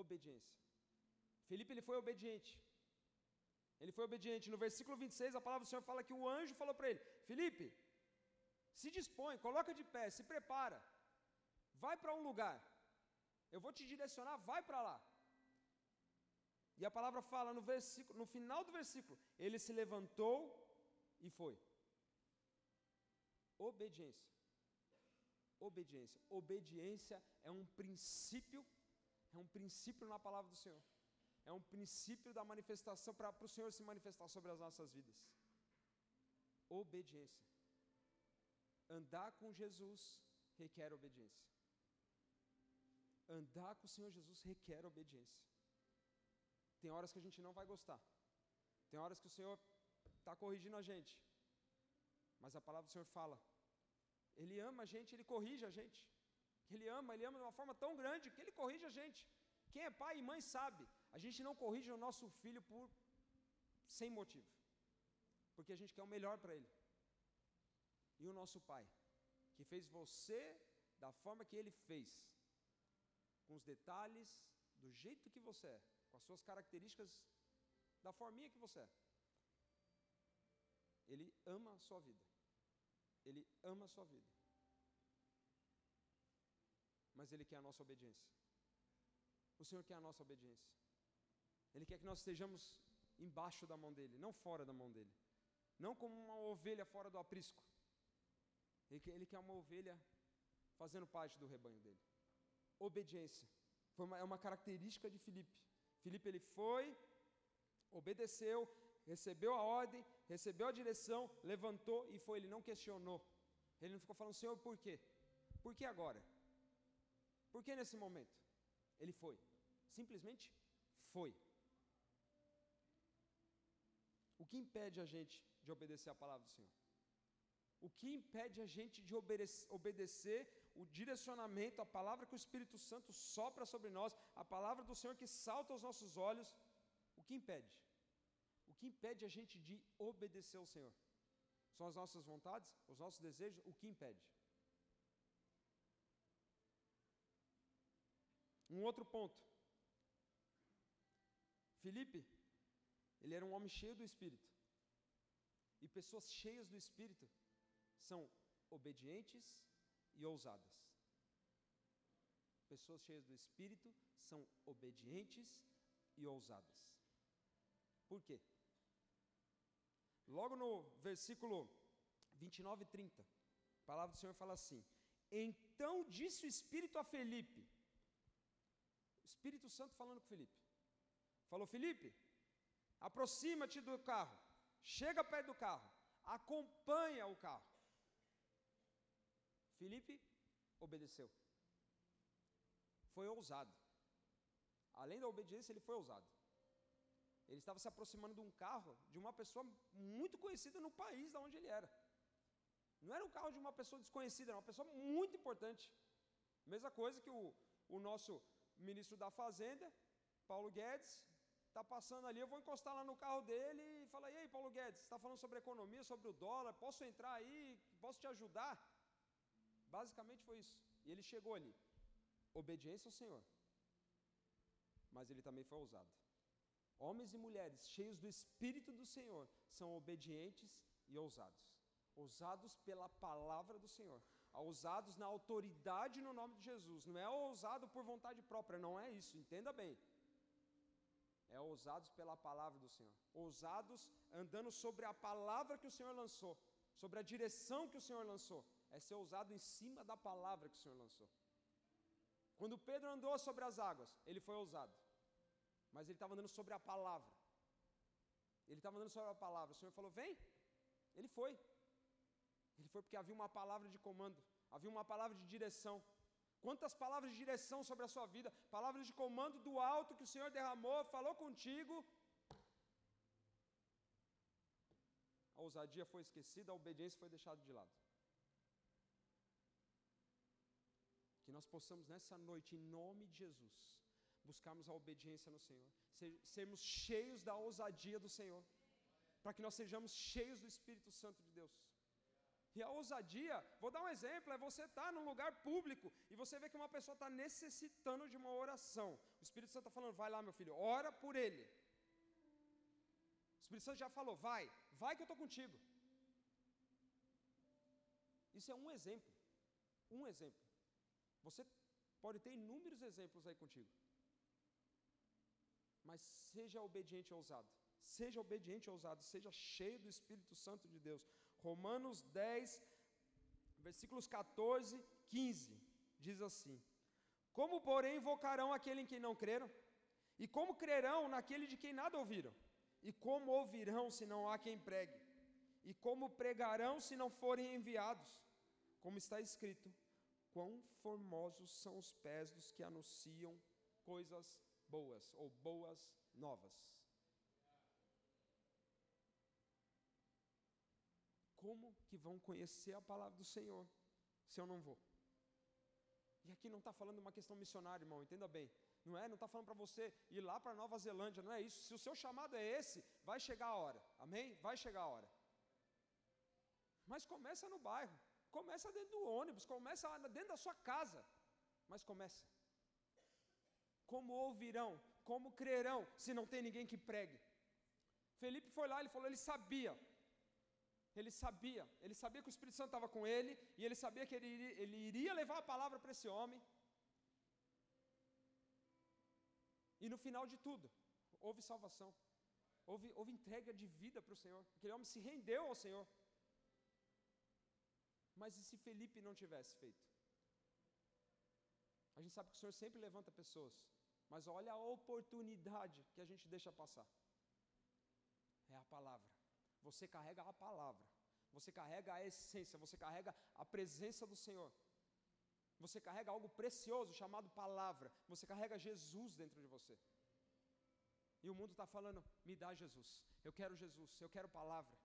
Obediência. Felipe ele foi obediente. Ele foi obediente. No versículo 26, a palavra do Senhor fala que o anjo falou para ele: Felipe, se dispõe, coloca de pé, se prepara. Vai para um lugar. Eu vou te direcionar, vai para lá. E a palavra fala no versículo, no final do versículo, ele se levantou e foi. Obediência. Obediência. Obediência é um princípio, é um princípio na palavra do Senhor é um princípio da manifestação para o Senhor se manifestar sobre as nossas vidas. Obediência. Andar com Jesus requer obediência. Andar com o Senhor Jesus requer obediência. Tem horas que a gente não vai gostar. Tem horas que o Senhor está corrigindo a gente. Mas a palavra do Senhor fala. Ele ama a gente, ele corrige a gente. Ele ama, ele ama de uma forma tão grande que ele corrige a gente. Quem é pai e mãe sabe. A gente não corrige o nosso filho por sem motivo. Porque a gente quer o melhor para ele. E o nosso pai, que fez você da forma que ele fez, com os detalhes, do jeito que você é, com as suas características, da forminha que você é. Ele ama a sua vida. Ele ama a sua vida. Mas ele quer a nossa obediência. O Senhor quer a nossa obediência. Ele quer que nós estejamos embaixo da mão dele, não fora da mão dele. Não como uma ovelha fora do aprisco. Ele quer, ele quer uma ovelha fazendo parte do rebanho dele. Obediência. Uma, é uma característica de Filipe. Filipe ele foi, obedeceu, recebeu a ordem, recebeu a direção, levantou e foi. Ele não questionou. Ele não ficou falando, Senhor, por quê? Por que agora? Por que nesse momento? Ele foi. Simplesmente foi. O que impede a gente de obedecer a palavra do Senhor? O que impede a gente de obedecer o direcionamento, a palavra que o Espírito Santo sopra sobre nós, a palavra do Senhor que salta aos nossos olhos? O que impede? O que impede a gente de obedecer ao Senhor? São as nossas vontades, os nossos desejos? O que impede? Um outro ponto. Felipe, ele era um homem cheio do Espírito. E pessoas cheias do Espírito são obedientes e ousadas. Pessoas cheias do Espírito são obedientes e ousadas. Por quê? Logo no versículo 29 e 30, a palavra do Senhor fala assim: Então disse o Espírito a Felipe, Espírito Santo falando com Felipe, falou: Felipe, aproxima-te do carro, chega perto do carro, acompanha o carro. Felipe obedeceu. Foi ousado. Além da obediência, ele foi ousado. Ele estava se aproximando de um carro de uma pessoa muito conhecida no país da onde ele era. Não era um carro de uma pessoa desconhecida, era uma pessoa muito importante. Mesma coisa que o, o nosso ministro da Fazenda, Paulo Guedes, está passando ali, eu vou encostar lá no carro dele e falar: E aí, Paulo Guedes, está falando sobre economia, sobre o dólar, posso entrar aí, posso te ajudar? Basicamente foi isso. E ele chegou ali. Obediência ao Senhor. Mas ele também foi ousado. Homens e mulheres cheios do Espírito do Senhor são obedientes e ousados. Ousados pela palavra do Senhor. Ousados na autoridade no nome de Jesus. Não é ousado por vontade própria, não é isso, entenda bem. É ousados pela palavra do Senhor. Ousados andando sobre a palavra que o Senhor lançou, sobre a direção que o Senhor lançou. É ser ousado em cima da palavra que o Senhor lançou. Quando Pedro andou sobre as águas, ele foi ousado. Mas ele estava andando sobre a palavra. Ele estava andando sobre a palavra. O Senhor falou: Vem. Ele foi. Ele foi porque havia uma palavra de comando, havia uma palavra de direção. Quantas palavras de direção sobre a sua vida, palavras de comando do alto que o Senhor derramou, falou contigo. A ousadia foi esquecida, a obediência foi deixada de lado. Que nós possamos nessa noite, em nome de Jesus, buscarmos a obediência no Senhor, sermos cheios da ousadia do Senhor, para que nós sejamos cheios do Espírito Santo de Deus. E a ousadia, vou dar um exemplo, é você estar tá num lugar público e você vê que uma pessoa está necessitando de uma oração. O Espírito Santo está falando, vai lá, meu filho, ora por ele. O Espírito Santo já falou, vai, vai que eu estou contigo. Isso é um exemplo. Um exemplo. Você pode ter inúmeros exemplos aí contigo. Mas seja obediente e ousado. Seja obediente e ousado. Seja cheio do Espírito Santo de Deus. Romanos 10, versículos 14, 15, diz assim: Como, porém, invocarão aquele em quem não creram? E como crerão naquele de quem nada ouviram? E como ouvirão se não há quem pregue? E como pregarão se não forem enviados? Como está escrito: Quão formosos são os pés dos que anunciam coisas boas ou boas novas. como que vão conhecer a palavra do Senhor se eu não vou? E aqui não está falando uma questão missionária, irmão, entenda bem. Não é? Não está falando para você ir lá para Nova Zelândia, não é isso. Se o seu chamado é esse, vai chegar a hora. Amém? Vai chegar a hora. Mas começa no bairro, começa dentro do ônibus, começa dentro da sua casa. Mas começa. Como ouvirão, como crerão, se não tem ninguém que pregue? Felipe foi lá, ele falou, ele sabia ele sabia, ele sabia que o Espírito Santo estava com ele, e ele sabia que ele iria, ele iria levar a palavra para esse homem. E no final de tudo, houve salvação, houve, houve entrega de vida para o Senhor. Aquele homem se rendeu ao Senhor. Mas e se Felipe não tivesse feito? A gente sabe que o Senhor sempre levanta pessoas, mas olha a oportunidade que a gente deixa passar. É a palavra. Você carrega a palavra, você carrega a essência, você carrega a presença do Senhor. Você carrega algo precioso chamado palavra. Você carrega Jesus dentro de você. E o mundo está falando: me dá Jesus. Eu quero Jesus. Eu quero palavra.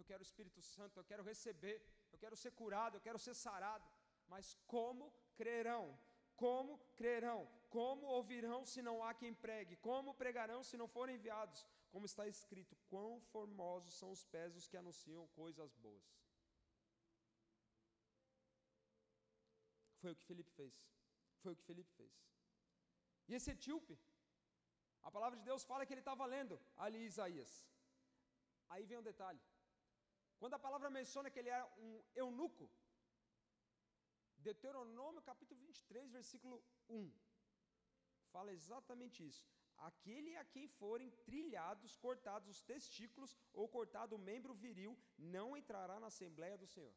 Eu quero o Espírito Santo. Eu quero receber. Eu quero ser curado. Eu quero ser sarado. Mas como crerão? Como crerão? Como ouvirão se não há quem pregue? Como pregarão se não forem enviados? como está escrito: quão formosos são os pés dos que anunciam coisas boas. Foi o que Felipe fez. Foi o que Felipe fez. E esse etíope, a palavra de Deus fala que ele estava lendo ali Isaías. Aí vem um detalhe. Quando a palavra menciona que ele era um eunuco, Deuteronômio capítulo 23, versículo 1, fala exatamente isso aquele a quem forem trilhados, cortados os testículos ou cortado o membro viril, não entrará na Assembleia do Senhor.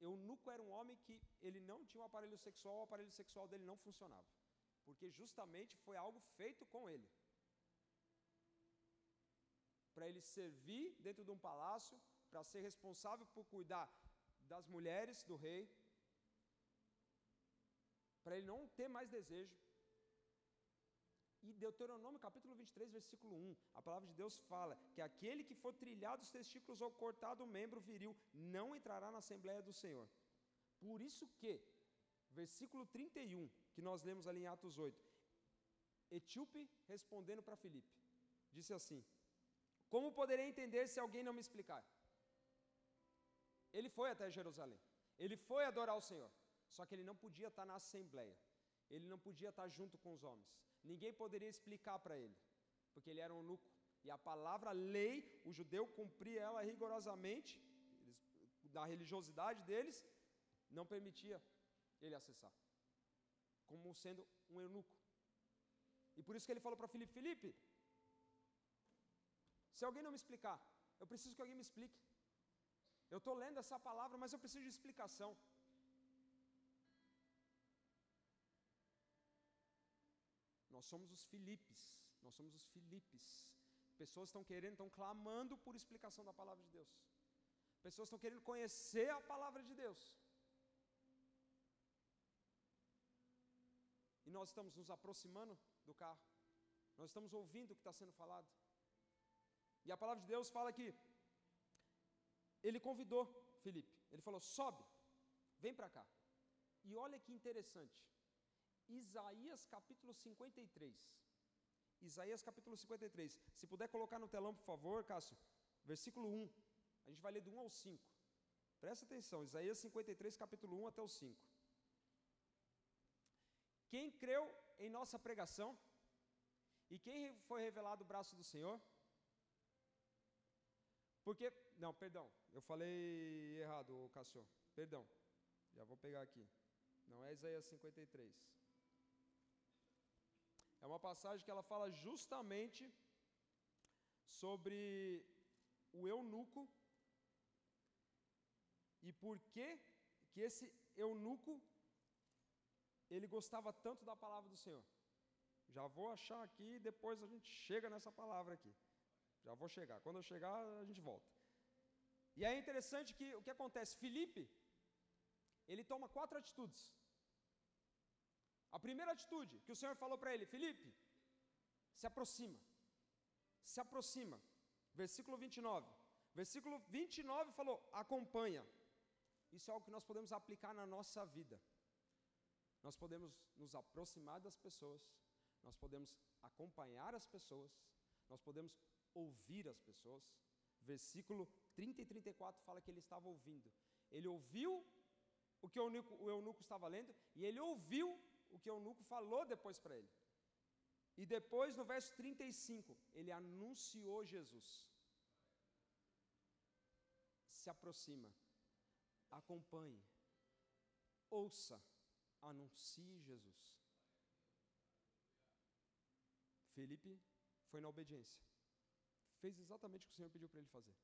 Eunuco era um homem que ele não tinha um aparelho sexual, o aparelho sexual dele não funcionava, porque justamente foi algo feito com ele. Para ele servir dentro de um palácio, para ser responsável por cuidar das mulheres do rei, para ele não ter mais desejo, e Deuteronômio capítulo 23, versículo 1, a palavra de Deus fala que aquele que for trilhado os testículos ou cortado o membro viril não entrará na Assembleia do Senhor. Por isso que, versículo 31, que nós lemos ali em Atos 8, Etíope respondendo para Filipe, disse assim: Como poderei entender se alguém não me explicar? Ele foi até Jerusalém, ele foi adorar o Senhor, só que ele não podia estar na assembleia, ele não podia estar junto com os homens, ninguém poderia explicar para ele, porque ele era um eunuco, e a palavra lei, o judeu cumpria ela rigorosamente, eles, da religiosidade deles, não permitia ele acessar, como sendo um eunuco. E por isso que ele falou para Filipe: Filipe, se alguém não me explicar, eu preciso que alguém me explique. Eu estou lendo essa palavra, mas eu preciso de explicação. Nós somos os Filipes, nós somos os Filipes. Pessoas estão querendo, estão clamando por explicação da palavra de Deus. Pessoas estão querendo conhecer a palavra de Deus. E nós estamos nos aproximando do carro. Nós estamos ouvindo o que está sendo falado. E a palavra de Deus fala que ele convidou Felipe. Ele falou: sobe, vem para cá. E olha que interessante. Isaías capítulo 53. Isaías capítulo 53. Se puder colocar no telão, por favor, Cássio. Versículo 1. A gente vai ler do 1 ao 5. Presta atenção, Isaías 53, capítulo 1 até o 5. Quem creu em nossa pregação? E quem foi revelado o braço do Senhor? Porque, não, perdão, eu falei errado, Cássio, perdão, já vou pegar aqui. Não é Isaías 53. É uma passagem que ela fala justamente sobre o eunuco e por que que esse eunuco ele gostava tanto da palavra do Senhor. Já vou achar aqui e depois a gente chega nessa palavra aqui. Já vou chegar. Quando eu chegar, a gente volta. E é interessante que o que acontece? Felipe, ele toma quatro atitudes. A primeira atitude que o Senhor falou para ele, Felipe, se aproxima. Se aproxima. Versículo 29. Versículo 29 falou: acompanha. Isso é algo que nós podemos aplicar na nossa vida. Nós podemos nos aproximar das pessoas, nós podemos acompanhar as pessoas, nós podemos ouvir as pessoas. Versículo 30 e 34 fala que ele estava ouvindo. Ele ouviu o que o eunuco, o eunuco estava lendo e ele ouviu o que o eunuco falou depois para ele. E depois, no verso 35, ele anunciou Jesus. Se aproxima, acompanhe, ouça, anuncie Jesus. Felipe foi na obediência. Fez exatamente o que o Senhor pediu para ele fazer.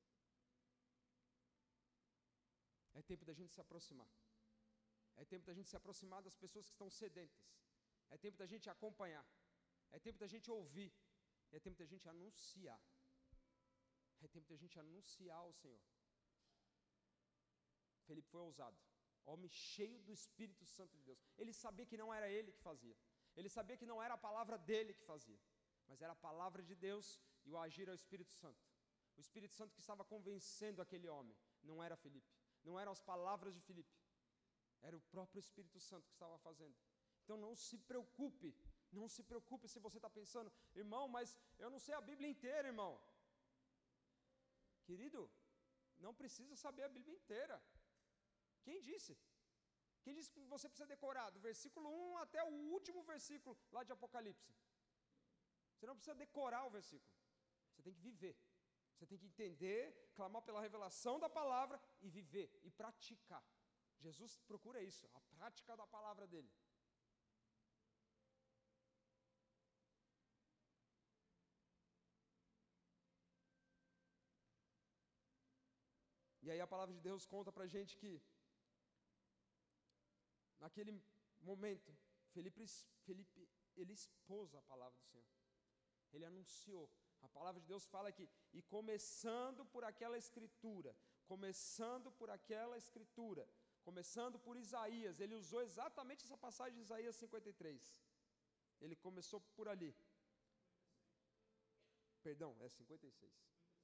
É tempo da gente se aproximar. É tempo da gente se aproximar das pessoas que estão sedentas. É tempo da gente acompanhar. É tempo da gente ouvir. É tempo da gente anunciar. É tempo da gente anunciar ao Senhor. Felipe foi ousado homem cheio do Espírito Santo de Deus. Ele sabia que não era ele que fazia, ele sabia que não era a palavra dele que fazia, mas era a palavra de Deus e o agir ao Espírito Santo. O Espírito Santo que estava convencendo aquele homem, não era Felipe, não eram as palavras de Felipe, era o próprio Espírito Santo que estava fazendo. Então não se preocupe, não se preocupe se você está pensando, irmão, mas eu não sei a Bíblia inteira, irmão. Querido, não precisa saber a Bíblia inteira. Quem disse? Quem disse que você precisa decorar do versículo 1 até o último versículo lá de Apocalipse? Você não precisa decorar o versículo. Tem que viver. Você tem que entender, clamar pela revelação da palavra e viver e praticar. Jesus procura isso, a prática da palavra dele. E aí a palavra de Deus conta pra gente que naquele momento, Felipe, Felipe, ele expôs a palavra do Senhor. Ele anunciou. A palavra de Deus fala aqui, e começando por aquela escritura, começando por aquela escritura, começando por Isaías, ele usou exatamente essa passagem de Isaías 53. Ele começou por ali. Perdão, é 56.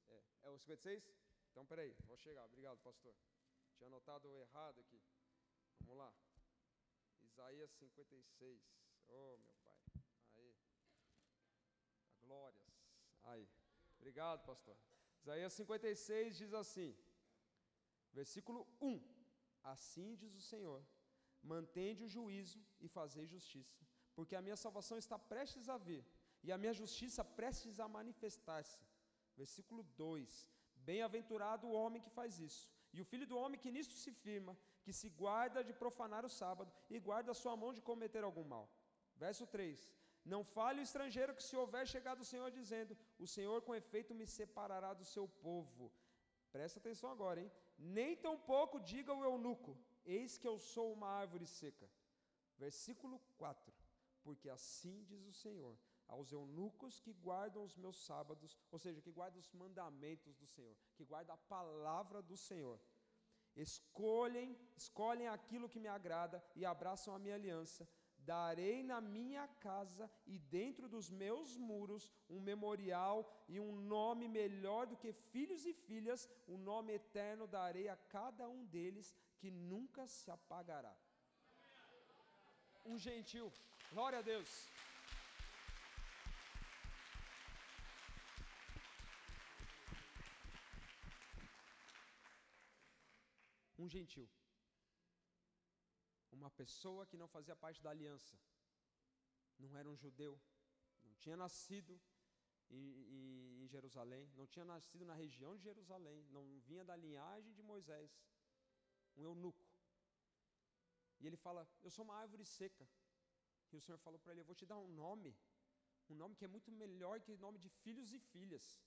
É, é o 56? Então, peraí, vou chegar. Obrigado, pastor. Tinha anotado errado aqui. Vamos lá. Isaías 56. Oh, meu Pai. Aí. Glórias. Aí. Obrigado, pastor. Isaías 56 diz assim, versículo 1: Assim diz o Senhor: Mantende o juízo e fazei justiça, porque a minha salvação está prestes a vir e a minha justiça prestes a manifestar-se. Versículo 2: Bem-aventurado o homem que faz isso, e o filho do homem que nisto se firma, que se guarda de profanar o sábado e guarda a sua mão de cometer algum mal. Verso 3: Não fale o estrangeiro que se houver chegado o Senhor dizendo: O Senhor com efeito me separará do seu povo. Presta atenção agora, hein? Nem tampouco diga o eunuco: Eis que eu sou uma árvore seca. Versículo 4: Porque assim diz o Senhor: aos eunucos que guardam os meus sábados, ou seja, que guardam os mandamentos do Senhor, que guardam a palavra do Senhor. Escolhem, escolhem aquilo que me agrada e abraçam a minha aliança. Darei na minha casa e dentro dos meus muros um memorial e um nome melhor do que filhos e filhas, um nome eterno darei a cada um deles que nunca se apagará. Um gentil, glória a Deus. um gentil, uma pessoa que não fazia parte da aliança, não era um judeu, não tinha nascido em, em, em, Jerusalém, não tinha nascido na região de Jerusalém, não vinha da linhagem de Moisés, um eunuco. E ele fala: Eu sou uma árvore seca. E o Senhor falou para ele: Eu vou te dar um nome, um nome que é muito melhor que o nome de filhos e filhas,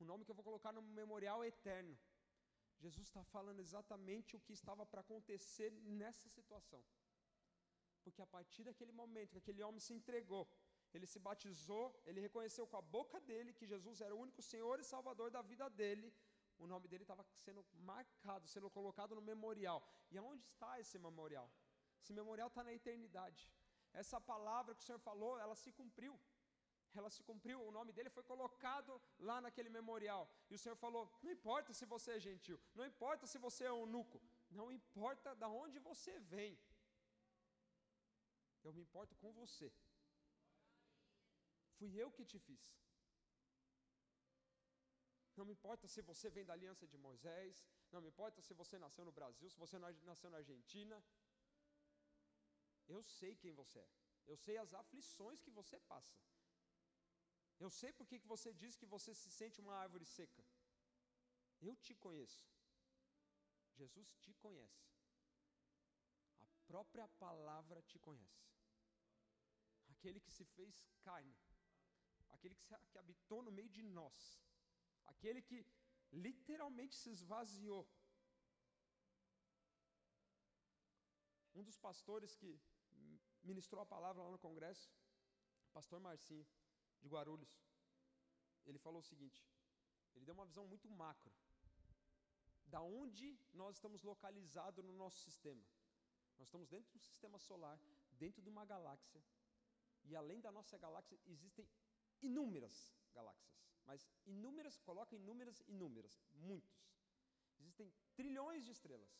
um nome que eu vou colocar no memorial eterno. Jesus está falando exatamente o que estava para acontecer nessa situação. Porque a partir daquele momento que aquele homem se entregou, ele se batizou, ele reconheceu com a boca dele que Jesus era o único Senhor e Salvador da vida dele, o nome dele estava sendo marcado, sendo colocado no memorial. E aonde está esse memorial? Esse memorial está na eternidade. Essa palavra que o Senhor falou, ela se cumpriu ela se cumpriu, o nome dele foi colocado lá naquele memorial. E o Senhor falou: Não importa se você é gentil, não importa se você é eunuco, não importa de onde você vem, eu me importo com você. Fui eu que te fiz. Não me importa se você vem da aliança de Moisés, não me importa se você nasceu no Brasil, se você nasceu na Argentina. Eu sei quem você é. Eu sei as aflições que você passa. Eu sei por que você diz que você se sente uma árvore seca. Eu te conheço. Jesus te conhece. A própria palavra te conhece. Aquele que se fez carne. Aquele que, se, que habitou no meio de nós. Aquele que literalmente se esvaziou. Um dos pastores que ministrou a palavra lá no congresso, pastor Marcinho, de Guarulhos, ele falou o seguinte: ele deu uma visão muito macro da onde nós estamos localizados no nosso sistema. Nós estamos dentro do sistema solar, dentro de uma galáxia, e além da nossa galáxia existem inúmeras galáxias, mas inúmeras, coloca inúmeras, inúmeras, muitos. Existem trilhões de estrelas,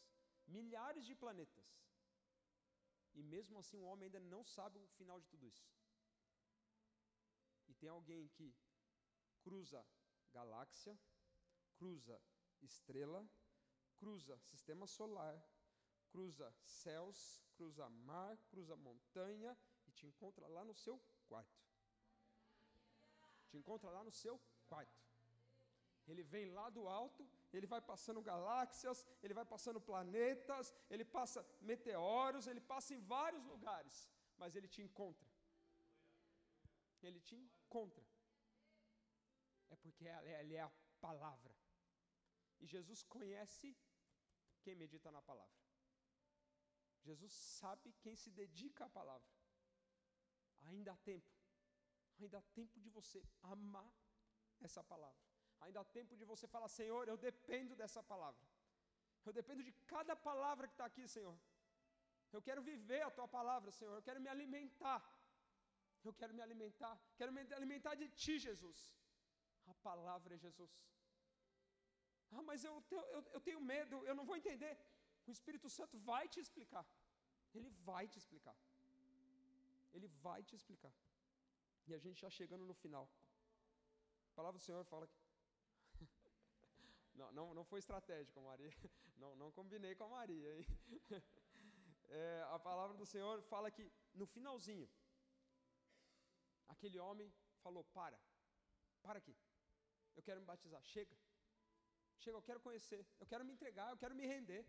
milhares de planetas. E mesmo assim o homem ainda não sabe o final de tudo isso tem alguém que cruza galáxia, cruza estrela, cruza sistema solar, cruza céus, cruza mar, cruza montanha e te encontra lá no seu quarto. Te encontra lá no seu quarto. Ele vem lá do alto, ele vai passando galáxias, ele vai passando planetas, ele passa meteoros, ele passa em vários lugares, mas ele te encontra. Ele te contra. É porque ele é a palavra. E Jesus conhece quem medita na palavra. Jesus sabe quem se dedica à palavra. Ainda há tempo. Ainda há tempo de você amar essa palavra. Ainda há tempo de você falar: Senhor, eu dependo dessa palavra. Eu dependo de cada palavra que está aqui, Senhor. Eu quero viver a tua palavra, Senhor. Eu quero me alimentar. Eu quero me alimentar, quero me alimentar de Ti, Jesus. A palavra é Jesus. Ah, mas eu, eu, eu tenho medo, eu não vou entender. O Espírito Santo vai te explicar. Ele vai te explicar. Ele vai te explicar. E a gente já chegando no final. A palavra do Senhor fala que. não, não, não foi estratégico, Maria. Não, não combinei com a Maria? É, a palavra do Senhor fala que no finalzinho, aquele homem falou: Para, para aqui. Eu quero me batizar. Chega. Chega, eu quero conhecer. Eu quero me entregar. Eu quero me render.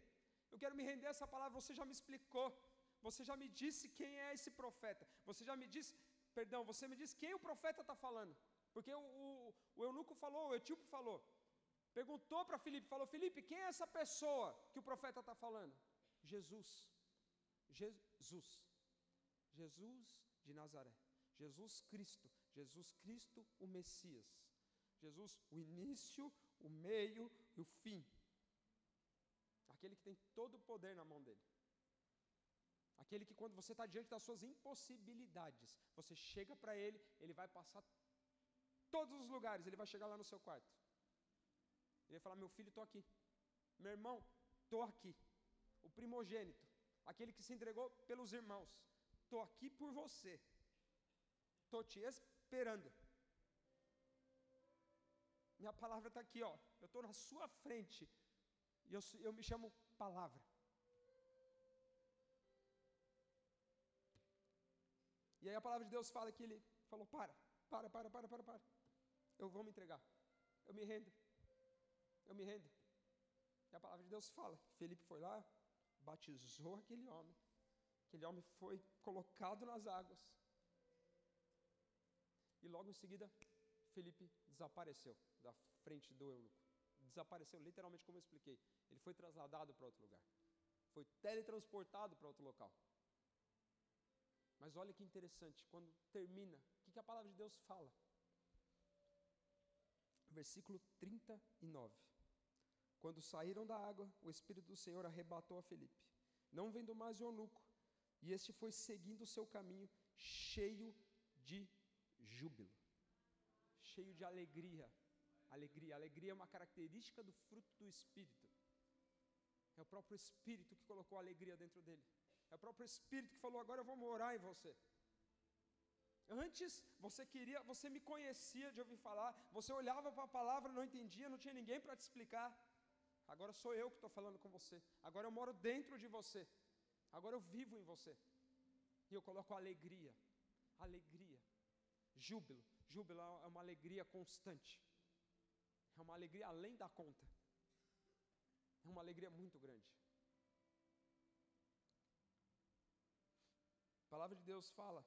Eu quero me render a essa palavra. Você já me explicou. Você já me disse quem é esse profeta. Você já me disse, perdão, você me disse quem o profeta está falando. Porque o, o, o eunuco falou, o etíope falou. Perguntou para Filipe, falou: Filipe, quem é essa pessoa que o profeta está falando? Jesus. Jesus. Jesus de Nazaré. Jesus Cristo. Jesus Cristo, o Messias. Jesus, o início, o meio e o fim. Aquele que tem todo o poder na mão dele. Aquele que, quando você está diante das suas impossibilidades, você chega para ele, ele vai passar todos os lugares, ele vai chegar lá no seu quarto. Ele vai falar: Meu filho, estou aqui. Meu irmão, estou aqui. O primogênito, aquele que se entregou pelos irmãos, estou aqui por você. Estou te esperando. Minha palavra está aqui, ó. Eu estou na sua frente. E eu, eu me chamo palavra. E aí a palavra de Deus fala que ele falou: para, para, para, para, para, para. Eu vou me entregar. Eu me rendo. Eu me rendo. E a palavra de Deus fala: Felipe foi lá, batizou aquele homem. Aquele homem foi colocado nas águas. E logo em seguida, Felipe desapareceu da frente do eunuco. Desapareceu, literalmente, como eu expliquei. Ele foi trasladado para outro lugar. Foi teletransportado para outro local. Mas olha que interessante, quando termina, o que, que a palavra de Deus fala? Versículo 39. Quando saíram da água, o Espírito do Senhor arrebatou a Felipe, não vendo mais o eunuco, e este foi seguindo o seu caminho, cheio de júbilo, cheio de alegria. Alegria, alegria é uma característica do fruto do Espírito. É o próprio Espírito que colocou alegria dentro dele. É o próprio Espírito que falou: agora eu vou morar em você. Antes você queria, você me conhecia de ouvir falar, você olhava para a palavra, não entendia, não tinha ninguém para te explicar. Agora sou eu que estou falando com você. Agora eu moro dentro de você. Agora eu vivo em você. E eu coloco alegria, alegria, júbilo. Júbilo é uma alegria constante. É uma alegria além da conta. É uma alegria muito grande. A palavra de Deus fala,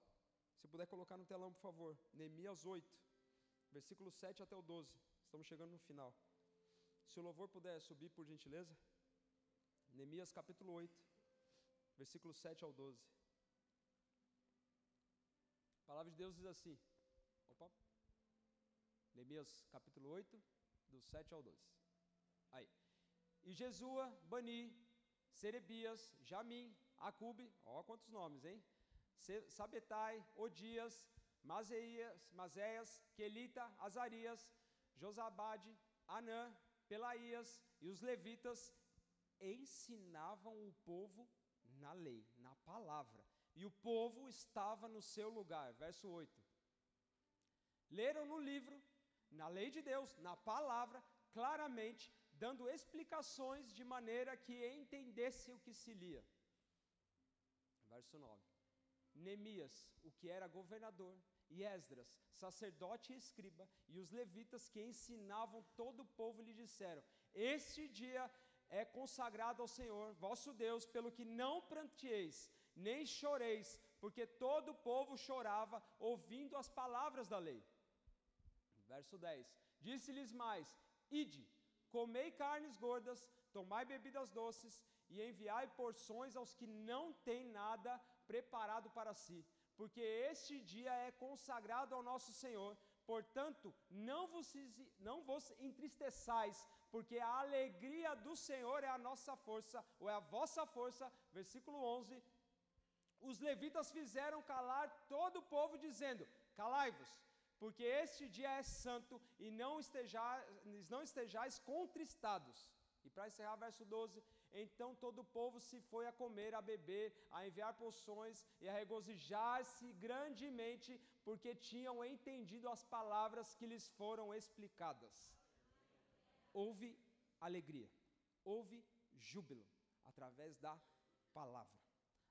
se puder colocar no telão, por favor, Neemias 8, versículo 7 até o 12. Estamos chegando no final. Se o louvor puder subir, por gentileza. Neemias capítulo 8, versículo 7 ao 12. A palavra de Deus diz assim: Opa. Neemias capítulo 8, do 7 ao 12. Aí. E Jesua, Bani, Serebias, Jamim, Acube, ó quantos nomes, hein? Sabetai, Odias, Mazeias, Mazéias, Quelita, Azarias, Josabade, Anã, Pelaías e os levitas ensinavam o povo na lei, na palavra. E o povo estava no seu lugar. Verso 8. Leram no livro, na lei de Deus, na palavra, claramente, dando explicações de maneira que entendesse o que se lia. Verso 9. Neemias, o que era governador, e Esdras, sacerdote e escriba, e os levitas que ensinavam todo o povo lhe disseram: Este dia é consagrado ao Senhor, vosso Deus, pelo que não pranteeis, nem choreis, porque todo o povo chorava ouvindo as palavras da lei. Verso 10: Disse-lhes mais: Ide, comei carnes gordas, tomai bebidas doces, e enviai porções aos que não têm nada preparado para si, porque este dia é consagrado ao nosso Senhor. Portanto, não vos, não vos entristeçais, porque a alegria do Senhor é a nossa força, ou é a vossa força. Versículo 11. Os levitas fizeram calar todo o povo, dizendo: Calai-vos, porque este dia é santo, e não estejais, não estejais contristados. E para encerrar, verso 12: Então todo o povo se foi a comer, a beber, a enviar poções e a regozijar-se grandemente, porque tinham entendido as palavras que lhes foram explicadas. Houve alegria, houve júbilo através da palavra,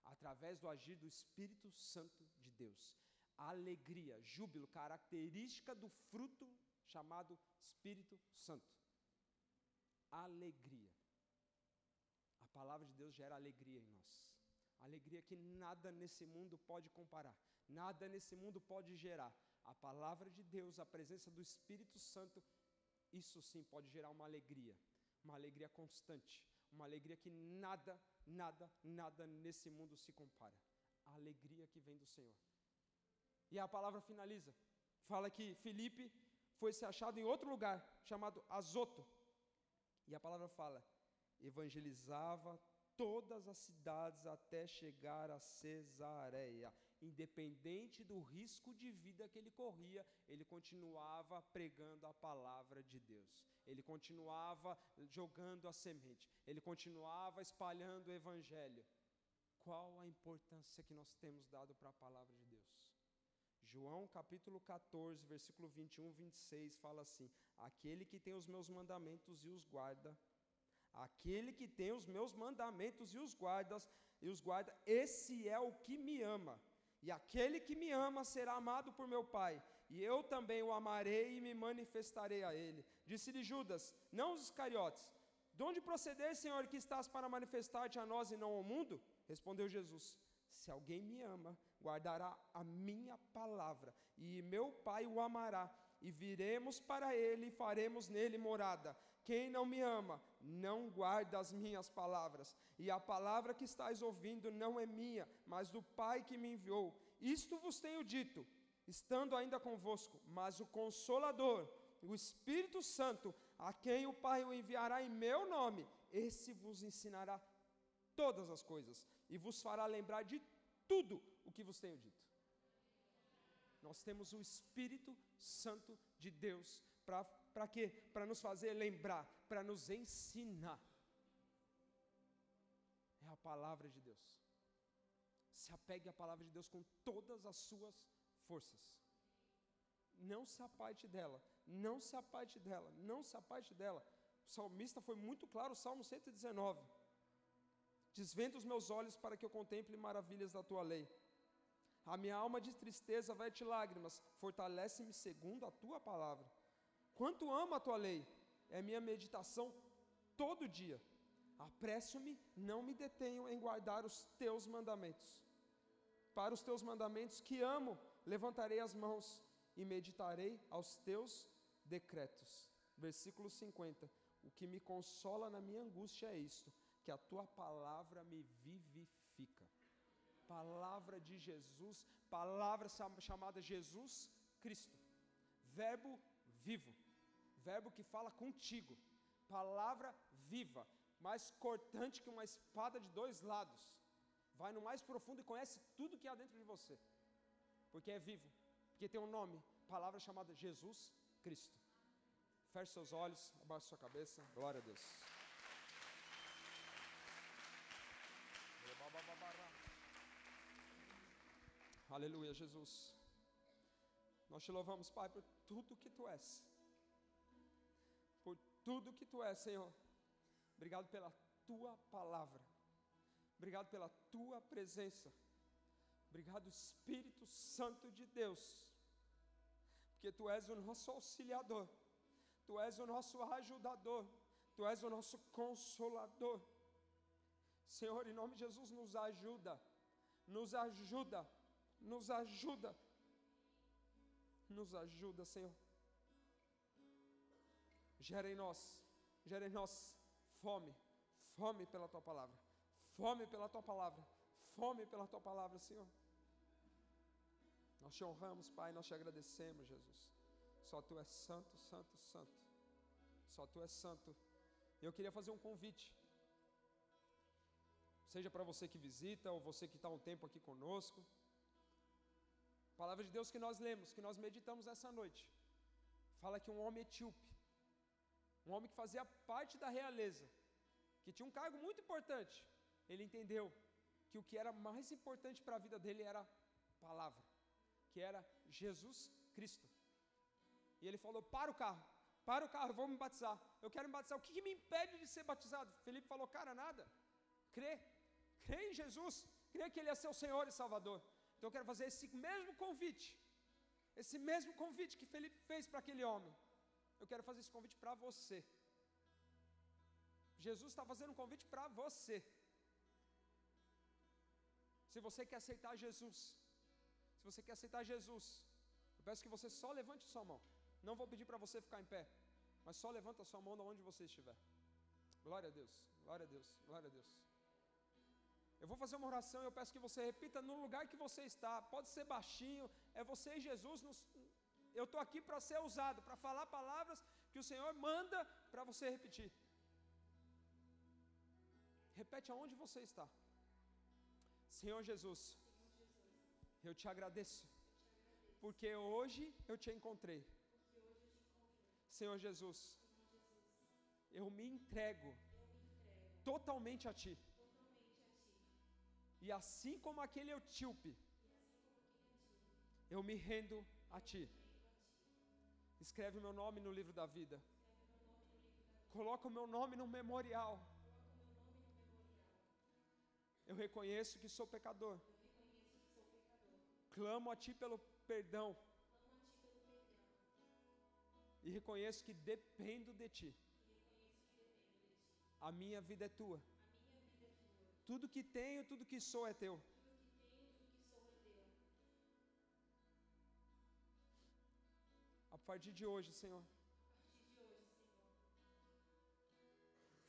através do agir do Espírito Santo de Deus. Alegria, júbilo, característica do fruto chamado Espírito Santo. Alegria. A palavra de Deus gera alegria em nós. Alegria que nada nesse mundo pode comparar, nada nesse mundo pode gerar. A palavra de Deus, a presença do Espírito Santo, isso sim pode gerar uma alegria, uma alegria constante, uma alegria que nada, nada, nada nesse mundo se compara. A alegria que vem do Senhor. E a palavra finaliza. Fala que Felipe foi se achado em outro lugar, chamado Azoto. E a palavra fala: evangelizava todas as cidades até chegar a Cesareia. Independente do risco de vida que ele corria, ele continuava pregando a palavra de Deus. Ele continuava jogando a semente. Ele continuava espalhando o evangelho. Qual a importância que nós temos dado para a palavra de Deus? João capítulo 14, versículo 21, 26 fala assim: Aquele que tem os meus mandamentos e os guarda, Aquele que tem os meus mandamentos e os guardas e os guarda, esse é o que me ama. E aquele que me ama será amado por meu Pai, e eu também o amarei e me manifestarei a ele. Disse-lhe Judas, não os Iscariotes: De onde proceder, Senhor, que estás para manifestar-te a nós e não ao mundo? Respondeu Jesus: Se alguém me ama, guardará a minha palavra, e meu Pai o amará, e viremos para ele e faremos nele morada. Quem não me ama, não guarda as minhas palavras, e a palavra que estáis ouvindo não é minha, mas do Pai que me enviou. Isto vos tenho dito, estando ainda convosco, mas o Consolador, o Espírito Santo, a quem o Pai o enviará em meu nome, esse vos ensinará todas as coisas e vos fará lembrar de tudo o que vos tenho dito. Nós temos o Espírito Santo de Deus para quê? Para nos fazer lembrar, para nos ensinar. É a palavra de Deus. Se apegue à palavra de Deus com todas as suas forças. Não se aparte dela, não se aparte dela, não se aparte dela. O salmista foi muito claro, Salmo 119. Desvenda os meus olhos para que eu contemple maravilhas da tua lei. A minha alma de tristeza verte lágrimas, fortalece-me segundo a tua palavra. Quanto amo a tua lei, é minha meditação todo dia. Apresso-me, não me detenho em guardar os teus mandamentos. Para os teus mandamentos que amo, levantarei as mãos e meditarei aos teus decretos. Versículo 50. O que me consola na minha angústia é isto: que a tua palavra me vivifica. Palavra de Jesus, palavra chamada Jesus Cristo, Verbo vivo. Verbo que fala contigo, palavra viva, mais cortante que uma espada de dois lados, vai no mais profundo e conhece tudo que há dentro de você, porque é vivo, porque tem um nome, palavra chamada Jesus Cristo. Feche seus olhos, abaixe sua cabeça, glória a Deus. Aleluia, Jesus. Nós te louvamos, Pai, por tudo que tu és tudo que tu és, Senhor. Obrigado pela tua palavra. Obrigado pela tua presença. Obrigado, Espírito Santo de Deus. Porque tu és o nosso auxiliador. Tu és o nosso ajudador. Tu és o nosso consolador. Senhor, em nome de Jesus, nos ajuda. Nos ajuda. Nos ajuda. Nos ajuda, Senhor. Gera em nós, gera em nós fome, fome pela tua palavra, fome pela tua palavra, fome pela tua palavra, Senhor. Nós te honramos, Pai, nós te agradecemos, Jesus. Só tu és santo, santo, santo. Só tu és santo. Eu queria fazer um convite. Seja para você que visita ou você que está um tempo aqui conosco. A palavra de Deus que nós lemos, que nós meditamos essa noite, fala que um homem etíope, um homem que fazia parte da realeza, que tinha um cargo muito importante, ele entendeu que o que era mais importante para a vida dele era palavra, que era Jesus Cristo. E ele falou: Para o carro, para o carro, eu vou me batizar. Eu quero me batizar. O que, que me impede de ser batizado? Felipe falou: Cara, nada. Crê, crê em Jesus, crê que Ele é seu Senhor e Salvador. Então eu quero fazer esse mesmo convite, esse mesmo convite que Felipe fez para aquele homem. Eu quero fazer esse convite para você. Jesus está fazendo um convite para você. Se você quer aceitar Jesus, se você quer aceitar Jesus, eu peço que você só levante sua mão. Não vou pedir para você ficar em pé, mas só levanta sua mão de onde você estiver. Glória a Deus, glória a Deus, glória a Deus. Eu vou fazer uma oração e eu peço que você repita no lugar que você está. Pode ser baixinho, é você e Jesus. Nos, eu estou aqui para ser usado, para falar palavras que o Senhor manda para você repetir. Repete aonde você está. Senhor Jesus, eu te agradeço, porque hoje eu te encontrei. Senhor Jesus, eu me entrego totalmente a Ti. E assim como aquele etíope, eu me rendo a Ti. Escreve o meu nome no livro da vida. Coloca o meu nome no memorial. Eu reconheço que sou pecador. Clamo a Ti pelo perdão. E reconheço que dependo de Ti. A minha vida é Tua. Tudo que tenho, tudo que sou é Teu. A partir de hoje, Senhor,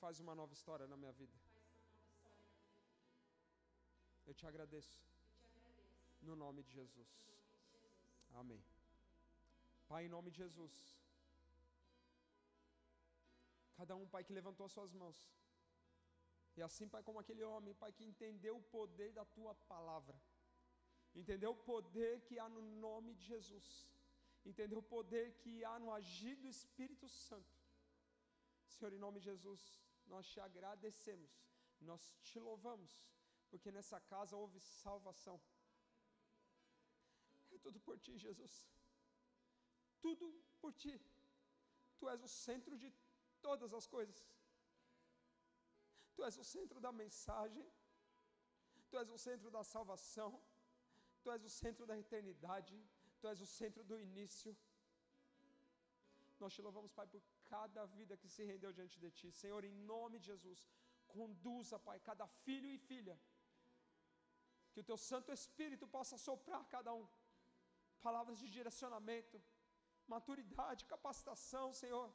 faz uma nova história na minha vida. Eu te agradeço. No nome de Jesus. Amém. Pai, em nome de Jesus. Cada um, Pai, que levantou as suas mãos. E assim, Pai, como aquele homem, Pai, que entendeu o poder da tua palavra. Entendeu o poder que há no nome de Jesus. Entendeu o poder que há no agir do Espírito Santo. Senhor, em nome de Jesus, nós te agradecemos. Nós te louvamos. Porque nessa casa houve salvação. É tudo por ti, Jesus. Tudo por ti. Tu és o centro de todas as coisas. Tu és o centro da mensagem, Tu és o centro da salvação, Tu és o centro da eternidade, Tu és o centro do início. Nós te louvamos, Pai, por cada vida que se rendeu diante de Ti. Senhor, em nome de Jesus, conduza, Pai, cada filho e filha. Que o Teu Santo Espírito possa soprar cada um. Palavras de direcionamento, maturidade, capacitação, Senhor.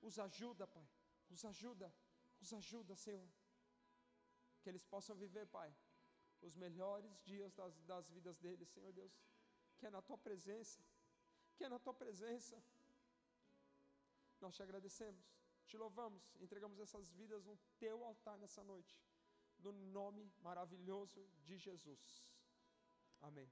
Os ajuda, Pai. Os ajuda. Os ajuda, Senhor. Que eles possam viver, Pai, os melhores dias das, das vidas deles, Senhor Deus. Que é na Tua presença. Que é na Tua presença. Nós te agradecemos, te louvamos, entregamos essas vidas no Teu altar nessa noite. No nome maravilhoso de Jesus. Amém.